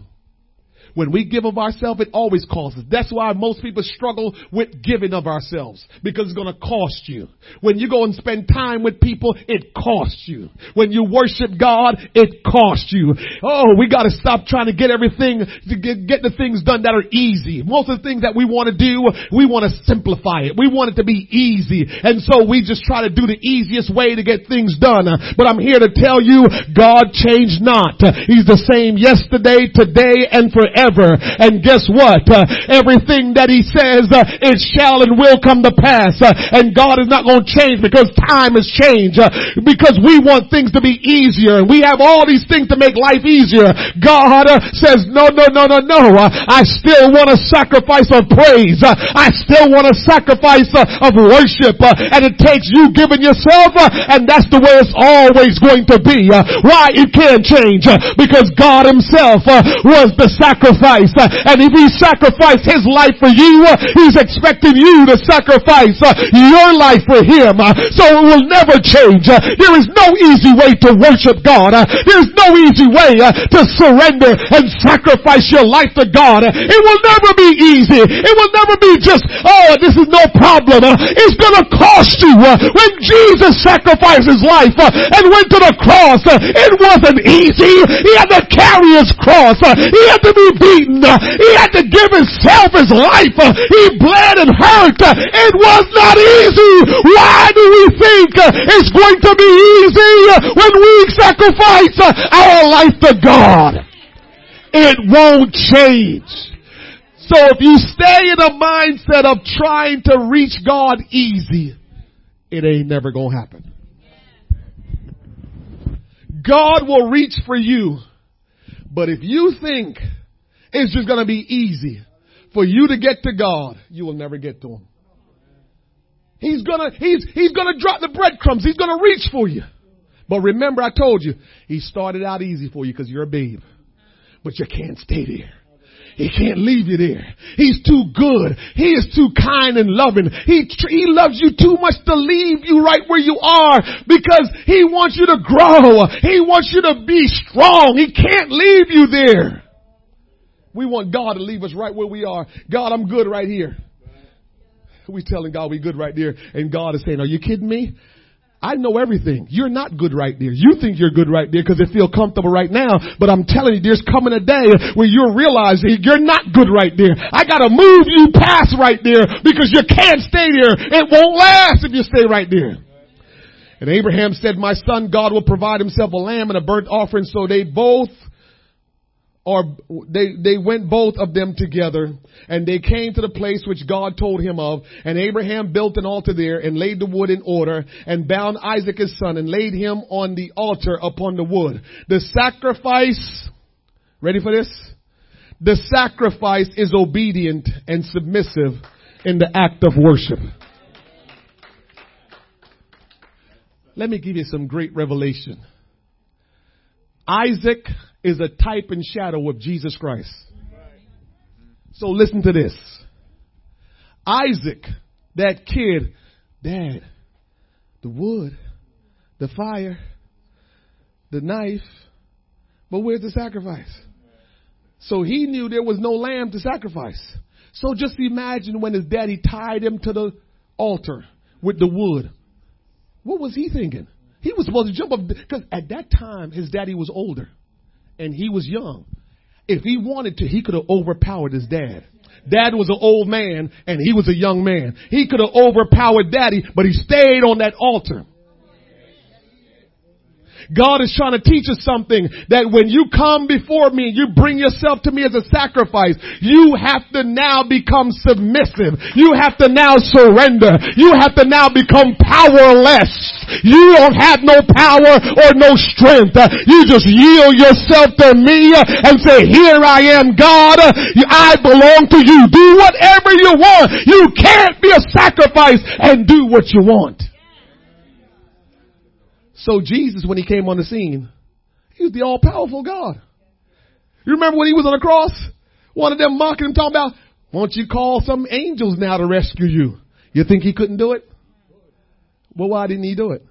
When we give of ourselves, it always costs us. That's why most people struggle with giving of ourselves because it's going to cost you. When you go and spend time with people, it costs you. When you worship God, it costs you. Oh, we got to stop trying to get everything to get, get the things done that are easy. Most of the things that we want to do, we want to simplify it. We want it to be easy. And so we just try to do the easiest way to get things done. But I'm here to tell you, God changed not. He's the same yesterday, today, and forever forever. And guess what? Uh, everything that he says, uh, it shall and will come to pass. Uh, and God is not going to change because time has changed. Uh, because we want things to be easier and we have all these things to make life easier. God uh, says, no, no, no, no, no. Uh, I still want a sacrifice of praise. I still want a sacrifice of worship. and it takes you giving yourself and that's the way it's always going to be. why? It can't change because God himself was the sacrifice sacrifice. Uh, and if he sacrificed his life for you, uh, he's expecting you to sacrifice uh, your life for him. So it will never change. There is no easy way to worship God. There's no easy way to surrender and sacrifice your life to God. It will never be easy. It will never be just, oh, this is no problem. It's gonna cost you. When Jesus sacrificed his life and went to the cross, it wasn't easy. He had to carry his cross. He had to be beaten. He had to give himself his life. He bled and hurt. It was not easy. Why do we think it's going to be easy when we sacrifice our life to God? It won't change. So if you stay in a mindset of trying to reach God easy, it ain't never gonna happen. God will reach for you. But if you think it's just going to be easy for you to get to God. You will never get to Him. He's gonna, he's, he's gonna drop the breadcrumbs. He's gonna reach for you. But remember I told you, He started out easy for you because you're a babe. But you can't stay there. He can't leave you there. He's too good. He is too kind and loving. He, he loves you too much to leave you right where you are because he wants you to grow. He wants you to be strong. He can't leave you there. We want God to leave us right where we are. God, I'm good right here. We telling God we good right there, and God is saying, "Are you kidding me? I know everything. You're not good right there. You think you're good right there because it feel comfortable right now. But I'm telling you, there's coming a day where you'll realize you're not good right there. I gotta move you past right there because you can't stay there. It won't last if you stay right there. And Abraham said, my son, God will provide himself a lamb and a burnt offering. So they both or they, they went both of them together and they came to the place which God told him of and Abraham built an altar there and laid the wood in order and bound Isaac his son and laid him on the altar upon the wood. The sacrifice, ready for this? The sacrifice is obedient and submissive in the act of worship. Let me give you some great revelation. Isaac is a type and shadow of Jesus Christ. So listen to this. Isaac, that kid, dad, the wood, the fire, the knife, but where's the sacrifice? So he knew there was no lamb to sacrifice. So just imagine when his daddy tied him to the altar with the wood. What was he thinking? He was supposed to jump up because at that time his daddy was older and he was young. If he wanted to, he could have overpowered his dad. Dad was an old man and he was a young man. He could have overpowered daddy, but he stayed on that altar. God is trying to teach us something that when you come before me, you bring yourself to me as a sacrifice, you have to now become submissive. You have to now surrender. You have to now become powerless. You don't have no power or no strength. You just yield yourself to me and say, here I am God. I belong to you. Do whatever you want. You can't be a sacrifice and do what you want. So Jesus, when he came on the scene, he was the all powerful God. You remember when he was on the cross? One of them mocking him talking about, won't you call some angels now to rescue you? You think he couldn't do it? Well, why didn't he do it?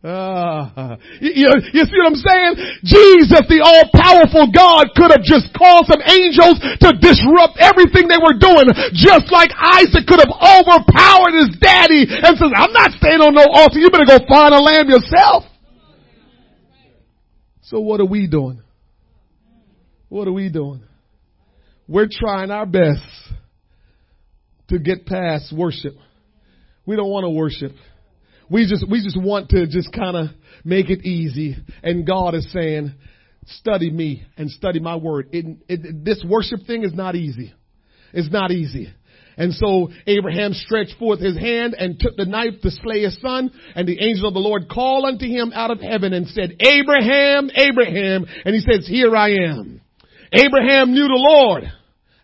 Uh, you, you, see what I'm saying? Jesus, the all-powerful God, could have just called some angels to disrupt everything they were doing, just like Isaac could have overpowered his daddy and says, I'm not staying on no altar. You better go find a lamb yourself. So what are we doing? What are we doing? We're trying our best to get past worship. We don't want to worship. We just, we just want to just kind of make it easy. And God is saying, study me and study my word. It, it, this worship thing is not easy. It's not easy. And so Abraham stretched forth his hand and took the knife to slay his son. And the angel of the Lord called unto him out of heaven and said, Abraham, Abraham. And he says, here I am. Abraham knew the Lord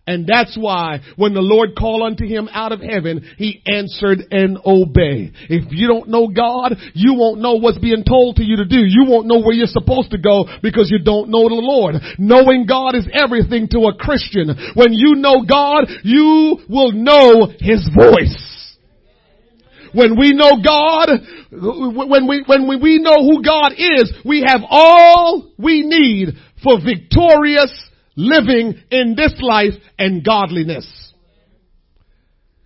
and that's why when the Lord called unto him out of heaven, he answered and obeyed. If you don't know God, you won't know what's being told to you to do. You won't know where you're supposed to go because you don't know the Lord. Knowing God is everything to a Christian. When you know God, you will know His voice. When we know God, when we, when we know who God is, we have all we need for victorious living in this life and godliness.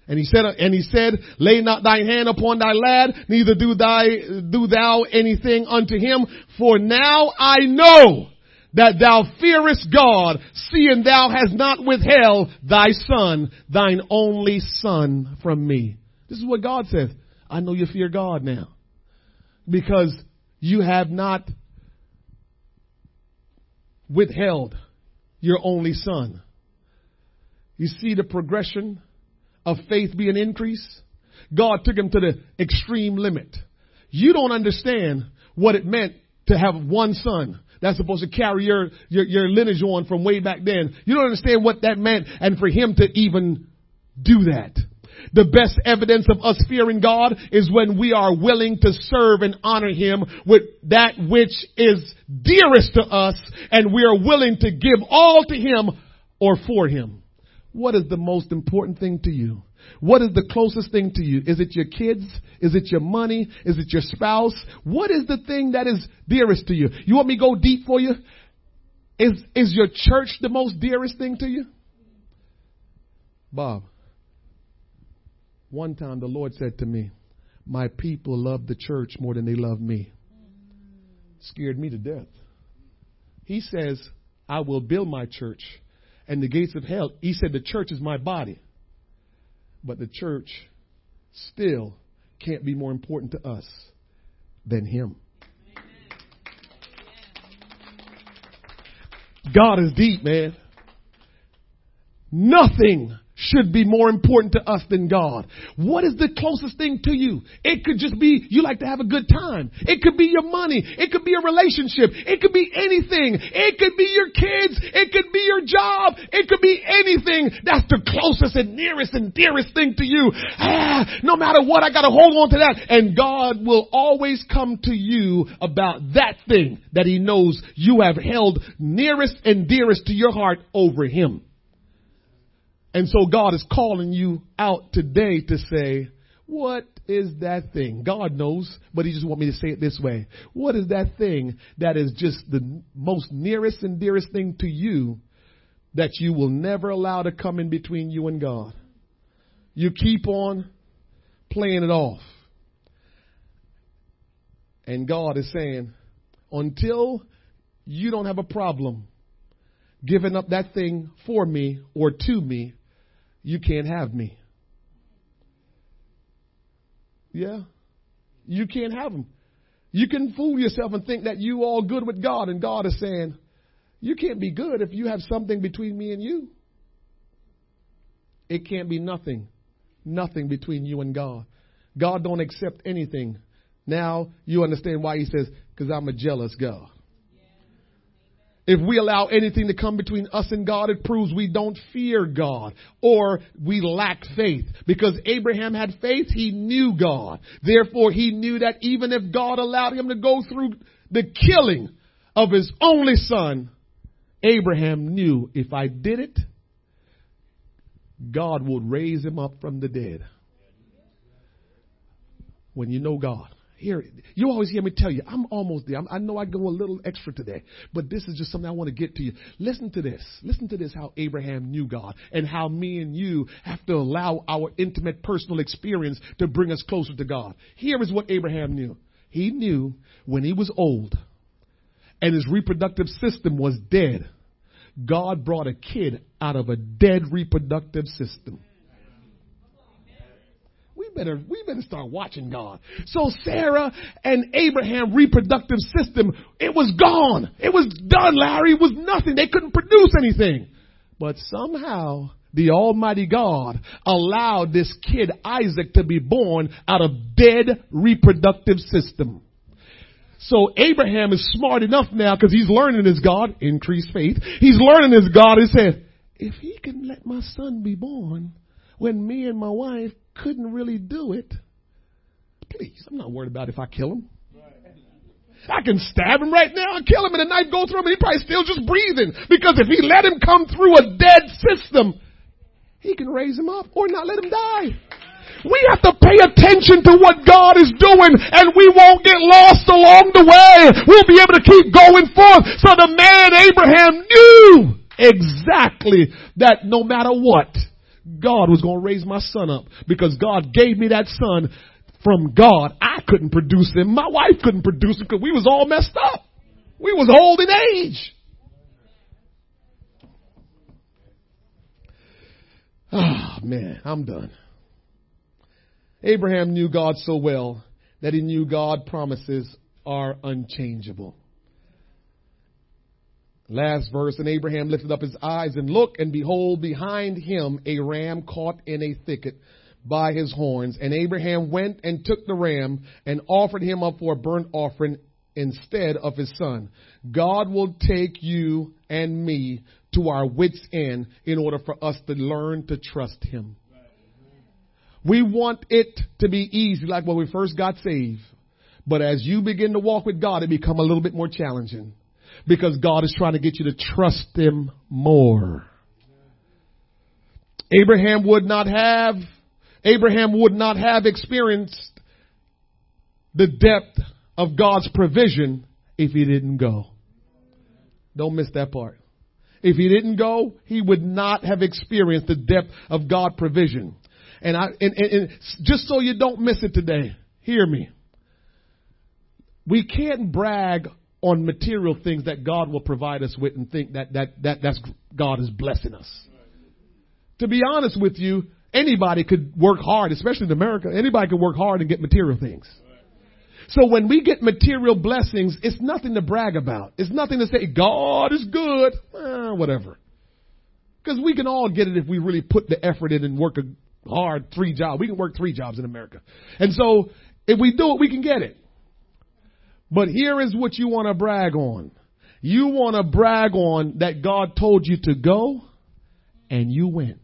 And he said, and he said, lay not thine hand upon thy lad, neither do thy, do thou anything unto him, for now I know that thou fearest God, seeing thou hast not withheld thy son, thine only son from me. This is what God says. I know you fear God now. Because you have not withheld your only son. You see the progression of faith being increased? God took him to the extreme limit. You don't understand what it meant to have one son that's supposed to carry your, your, your lineage on from way back then. You don't understand what that meant and for him to even do that. The best evidence of us fearing God is when we are willing to serve and honor Him with that which is dearest to us and we are willing to give all to Him or for Him. What is the most important thing to you? What is the closest thing to you? Is it your kids? Is it your money? Is it your spouse? What is the thing that is dearest to you? You want me to go deep for you? Is, is your church the most dearest thing to you? Bob. One time the Lord said to me, My people love the church more than they love me. Scared me to death. He says, I will build my church and the gates of hell. He said, The church is my body. But the church still can't be more important to us than Him. God is deep, man. Nothing should be more important to us than God. What is the closest thing to you? It could just be you like to have a good time. It could be your money. It could be a relationship. It could be anything. It could be your kids. It could be your job. It could be anything. That's the closest and nearest and dearest thing to you. Ah, no matter what, I gotta hold on to that. And God will always come to you about that thing that He knows you have held nearest and dearest to your heart over Him. And so God is calling you out today to say, what is that thing? God knows, but He just want me to say it this way. What is that thing that is just the most nearest and dearest thing to you that you will never allow to come in between you and God? You keep on playing it off. And God is saying, until you don't have a problem giving up that thing for me or to me, you can't have me. Yeah? You can't have them. You can fool yourself and think that you all good with God and God is saying, you can't be good if you have something between me and you. It can't be nothing. Nothing between you and God. God don't accept anything. Now you understand why he says, because I'm a jealous God. If we allow anything to come between us and God, it proves we don't fear God or we lack faith. Because Abraham had faith, he knew God. Therefore, he knew that even if God allowed him to go through the killing of his only son, Abraham knew if I did it, God would raise him up from the dead. When you know God. Here, you always hear me tell you, I'm almost there. I'm, i know I go a little extra today, but this is just something I want to get to you. Listen to this. Listen to this how Abraham knew God and how me and you have to allow our intimate personal experience to bring us closer to God. Here is what Abraham knew. He knew when he was old and his reproductive system was dead, God brought a kid out of a dead reproductive system better, we better start watching God. So Sarah and Abraham reproductive system, it was gone. It was done, Larry. It was nothing. They couldn't produce anything. But somehow, the Almighty God allowed this kid Isaac to be born out of dead reproductive system. So Abraham is smart enough now because he's learning his God, increased faith. He's learning his God and said, if he can let my son be born when me and my wife couldn't really do it, please, I'm not worried about if I kill him. I can stab him right now and kill him and the knife go through him and he probably still just breathing. Because if he let him come through a dead system, he can raise him up or not let him die. We have to pay attention to what God is doing and we won't get lost along the way. We'll be able to keep going forth. So the man Abraham knew exactly that no matter what, God was going to raise my son up because God gave me that son from God. I couldn't produce him. My wife couldn't produce him because we was all messed up. We was old in age. Ah, oh, man, I'm done. Abraham knew God so well that he knew God promises are unchangeable. Last verse, and Abraham lifted up his eyes and looked, and behold, behind him a ram caught in a thicket by his horns. And Abraham went and took the ram and offered him up for a burnt offering instead of his son. God will take you and me to our wits end in order for us to learn to trust him. We want it to be easy like when we first got saved. But as you begin to walk with God, it become a little bit more challenging because God is trying to get you to trust Him more. Abraham would not have, Abraham would not have experienced the depth of God's provision if he didn't go. Don't miss that part. If he didn't go, he would not have experienced the depth of God provision. And I, and, and, and just so you don't miss it today, hear me. We can't brag on material things that God will provide us with and think that, that, that that's God is blessing us. To be honest with you, anybody could work hard, especially in America, anybody could work hard and get material things. So when we get material blessings, it's nothing to brag about. It's nothing to say, God is good, eh, whatever. Because we can all get it if we really put the effort in and work a hard three jobs. We can work three jobs in America. And so if we do it, we can get it. But here is what you want to brag on. You want to brag on that God told you to go and you went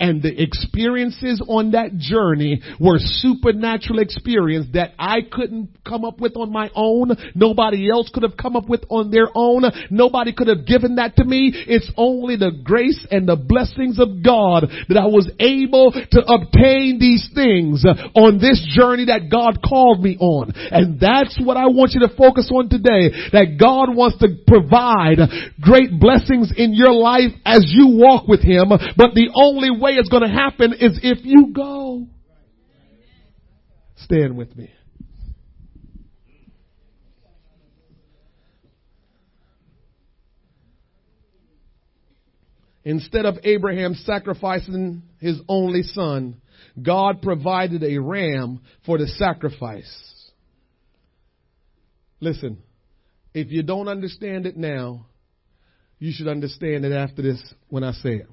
and the experiences on that journey were supernatural experience that I couldn't come up with on my own. Nobody else could have come up with on their own. Nobody could have given that to me. It's only the grace and the blessings of God that I was able to obtain these things on this journey that God called me on. And that's what I want you to focus on today. That God wants to provide great blessings in your life as you walk with Him. But the only way it's going to happen is if you go. Stand with me. Instead of Abraham sacrificing his only son, God provided a ram for the sacrifice. Listen, if you don't understand it now, you should understand it after this when I say it.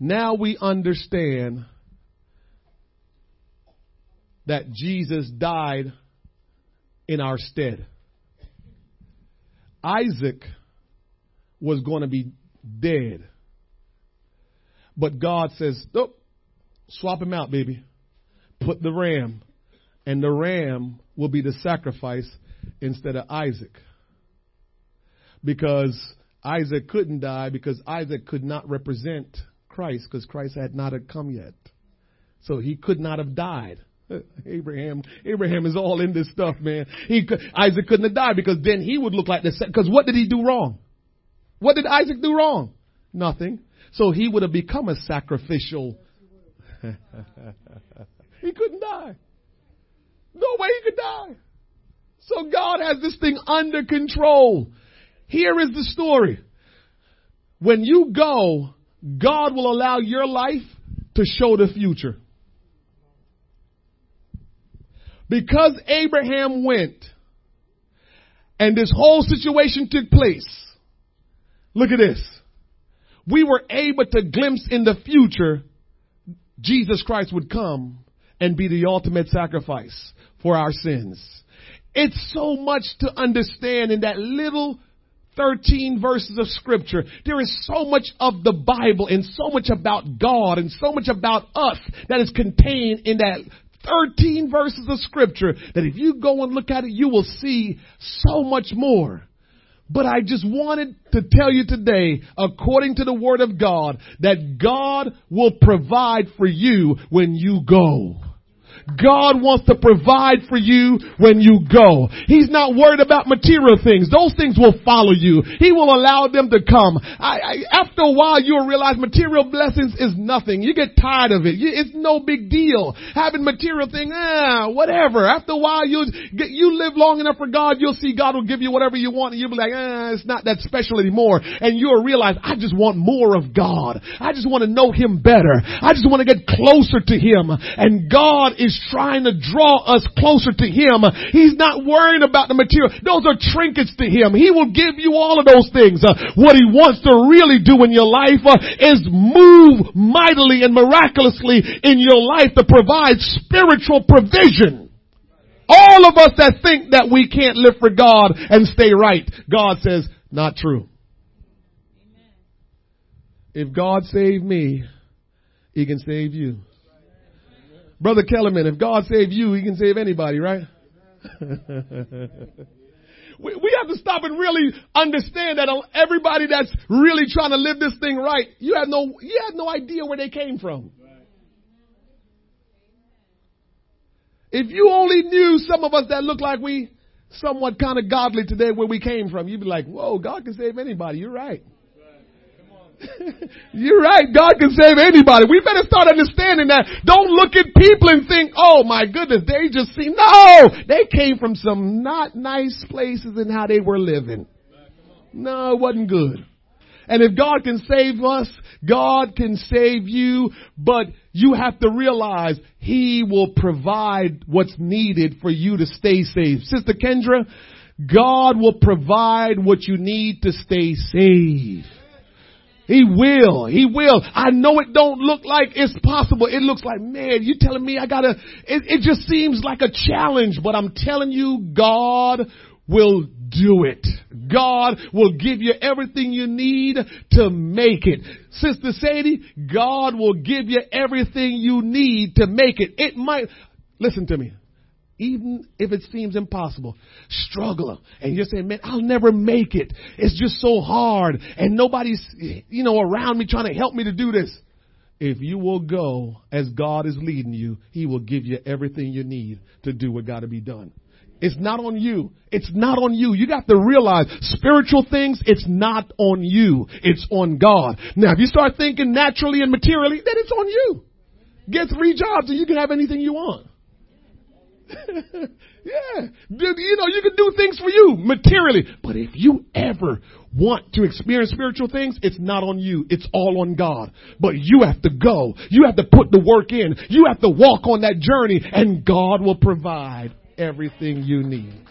Now we understand that Jesus died in our stead. Isaac was going to be dead. But God says, nope, swap him out, baby. Put the ram. And the ram will be the sacrifice instead of Isaac. Because Isaac couldn't die because Isaac could not represent Christ because Christ had not come yet. So he could not have died. <laughs> Abraham, Abraham is all in this stuff, man. He, Isaac couldn't have died because then he would look like the, because what did he do wrong? What did Isaac do wrong? Nothing. So he would have become a sacrificial. <laughs> he couldn't die. No way he could die. So God has this thing under control. Here is the story. When you go, God will allow your life to show the future. Because Abraham went and this whole situation took place, look at this. We were able to glimpse in the future Jesus Christ would come and be the ultimate sacrifice for our sins. It's so much to understand in that little 13 verses of scripture. There is so much of the Bible and so much about God and so much about us that is contained in that 13 verses of scripture that if you go and look at it, you will see so much more. But I just wanted to tell you today, according to the word of God, that God will provide for you when you go. God wants to provide for you when you go. He's not worried about material things. Those things will follow you. He will allow them to come. I, I, after a while, you'll realize material blessings is nothing. You get tired of it. You, it's no big deal. Having material things, ah, whatever. After a while, you you live long enough for God, you'll see God will give you whatever you want, and you'll be like, ah, it's not that special anymore. And you'll realize, I just want more of God. I just want to know Him better. I just want to get closer to Him. And God is trying to draw us closer to Him. He's not worrying about the material. Those are trinkets to Him. He will give you all of those things. Uh, what He wants to really do in your life uh, is move mightily and miraculously in your life to provide spiritual provision. All of us that think that we can't live for God and stay right, God says, not true. If God saved me, He can save you. Brother Kellerman, if God saved you, He can save anybody, right? <laughs> we, we have to stop and really understand that everybody that's really trying to live this thing right, you have no, you have no idea where they came from. If you only knew some of us that look like we somewhat kind of godly today where we came from, you'd be like, whoa, God can save anybody. You're right. <laughs> You're right. God can save anybody. We better start understanding that. Don't look at people and think, oh my goodness, they just see. No! They came from some not nice places in how they were living. No, it wasn't good. And if God can save us, God can save you, but you have to realize He will provide what's needed for you to stay safe. Sister Kendra, God will provide what you need to stay safe. He will. He will. I know it don't look like it's possible. It looks like, man, you telling me I gotta, it, it just seems like a challenge, but I'm telling you, God will do it. God will give you everything you need to make it. Sister Sadie, God will give you everything you need to make it. It might, listen to me even if it seems impossible. Struggle. And you're saying, man, I'll never make it. It's just so hard. And nobody's, you know, around me trying to help me to do this. If you will go as God is leading you, He will give you everything you need to do what got to be done. It's not on you. It's not on you. You got to realize spiritual things, it's not on you. It's on God. Now, if you start thinking naturally and materially, then it's on you. Get three jobs and you can have anything you want. <laughs> yeah. You know, you can do things for you materially. But if you ever want to experience spiritual things, it's not on you. It's all on God. But you have to go. You have to put the work in. You have to walk on that journey and God will provide everything you need.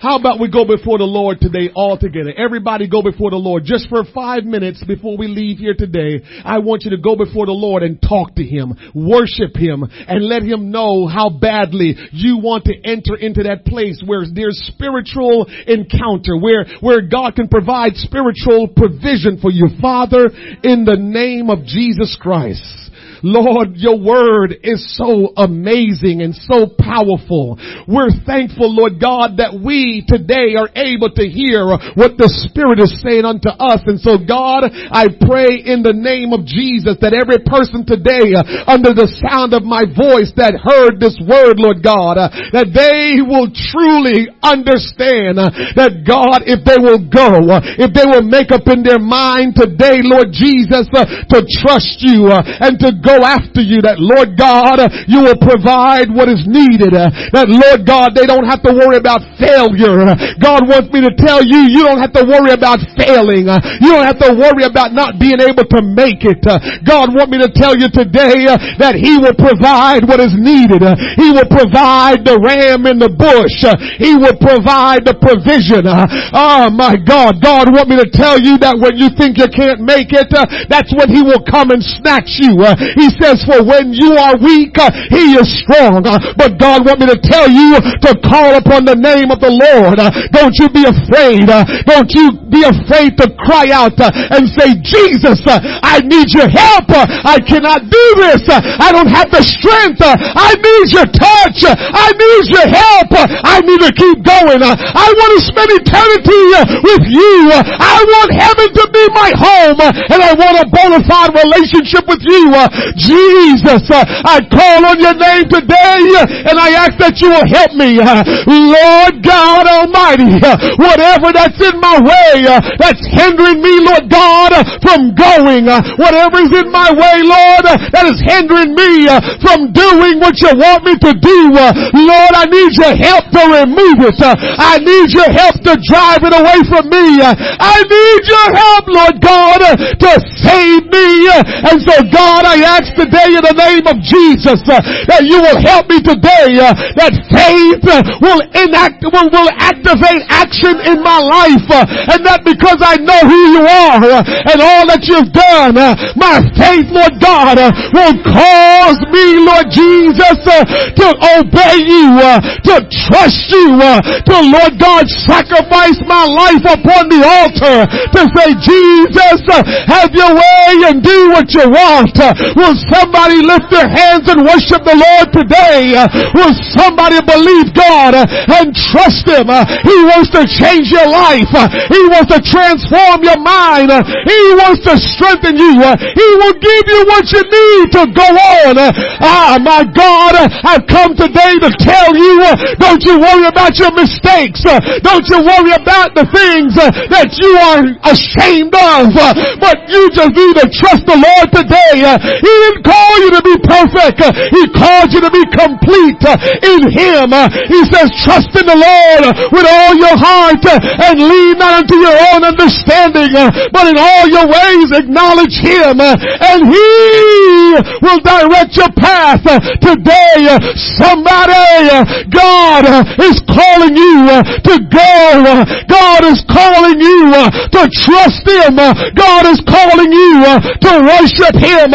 How about we go before the Lord today all together? Everybody go before the Lord just for five minutes before we leave here today. I want you to go before the Lord and talk to Him, worship Him, and let Him know how badly you want to enter into that place where there's spiritual encounter, where, where God can provide spiritual provision for you. Father, in the name of Jesus Christ. Lord, your word is so amazing and so powerful. We're thankful, Lord God, that we today are able to hear what the Spirit is saying unto us. And so God, I pray in the name of Jesus that every person today uh, under the sound of my voice that heard this word, Lord God, uh, that they will truly understand uh, that God, if they will go, if they will make up in their mind today, Lord Jesus, to trust you and to go after you, that Lord God, you will provide what is needed. That Lord God, they don't have to worry about failure. God wants me to tell you, you don't have to worry about failing. You don't have to worry about not being able to make it. God wants me to tell you today that He will provide what is needed. He will provide the ram in the bush. He will provide the provision. Oh my God, God wants me to tell you that when you think you can't make it, that's when He will come and snatch you. He says, for when you are weak, uh, he is strong. Uh, but God want me to tell you to call upon the name of the Lord. Uh, don't you be afraid. Uh, don't you be afraid to cry out uh, and say, Jesus, uh, I need your help. I cannot do this. I don't have the strength. I need your touch. I need your help. I need to keep going. I want to spend eternity with you. I want heaven to be my home and I want a bona fide relationship with you. Jesus, I call on your name today and I ask that you will help me. Lord God Almighty, whatever that's in my way, that's hindering me, Lord God, from going, whatever is in my way, Lord, that is hindering me from doing what you want me to do, Lord, I need your help to remove it. I need your help to drive it away from me. I need your help, Lord God, to save me. And so God, I ask ask today in the name of Jesus uh, that you will help me today, uh, that faith uh, will enact, will, will activate action in my life, uh, and that because I know who you are uh, and all that you've done, uh, my faith, Lord God, will cause me, Lord Jesus, to obey you, to trust you, to, Lord God, sacrifice my life upon the altar to say, Jesus, have your way and do what you want. Will Will somebody lift their hands and worship the Lord today? Will somebody believe God and trust Him? He wants to change your life. He wants to transform your mind. He wants to strengthen you. He will give you what you need to go on. Ah, my God, I've come today to tell you, don't you worry about your mistakes. Don't you worry about the things that you are ashamed of. But you just need to trust the Lord today. He didn't call you to be perfect. He called you to be complete in Him. He says, trust in the Lord with all your heart and lean not unto your own understanding, but in all your ways acknowledge Him and He will direct your path. Today, somebody, God is calling you to go. God is calling you to trust Him. God is calling you to worship Him.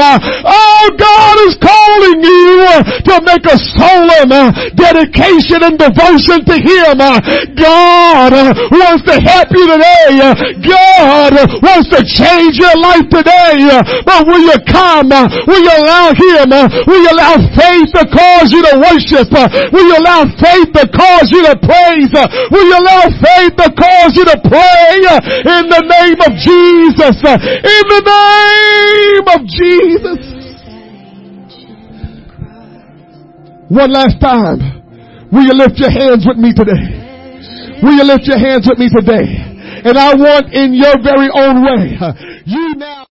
Oh, God is calling you to make a solemn uh, dedication and devotion to Him. Uh, God uh, wants to help you today. God wants to change your life today. But will you come? Will you allow Him? Will you allow faith to cause you to worship? Will you allow faith to cause you to praise? Will you allow faith to cause you to pray in the name of Jesus? In the name of Jesus. One last time. Will you lift your hands with me today? Will you lift your hands with me today? And I want in your very own way, you now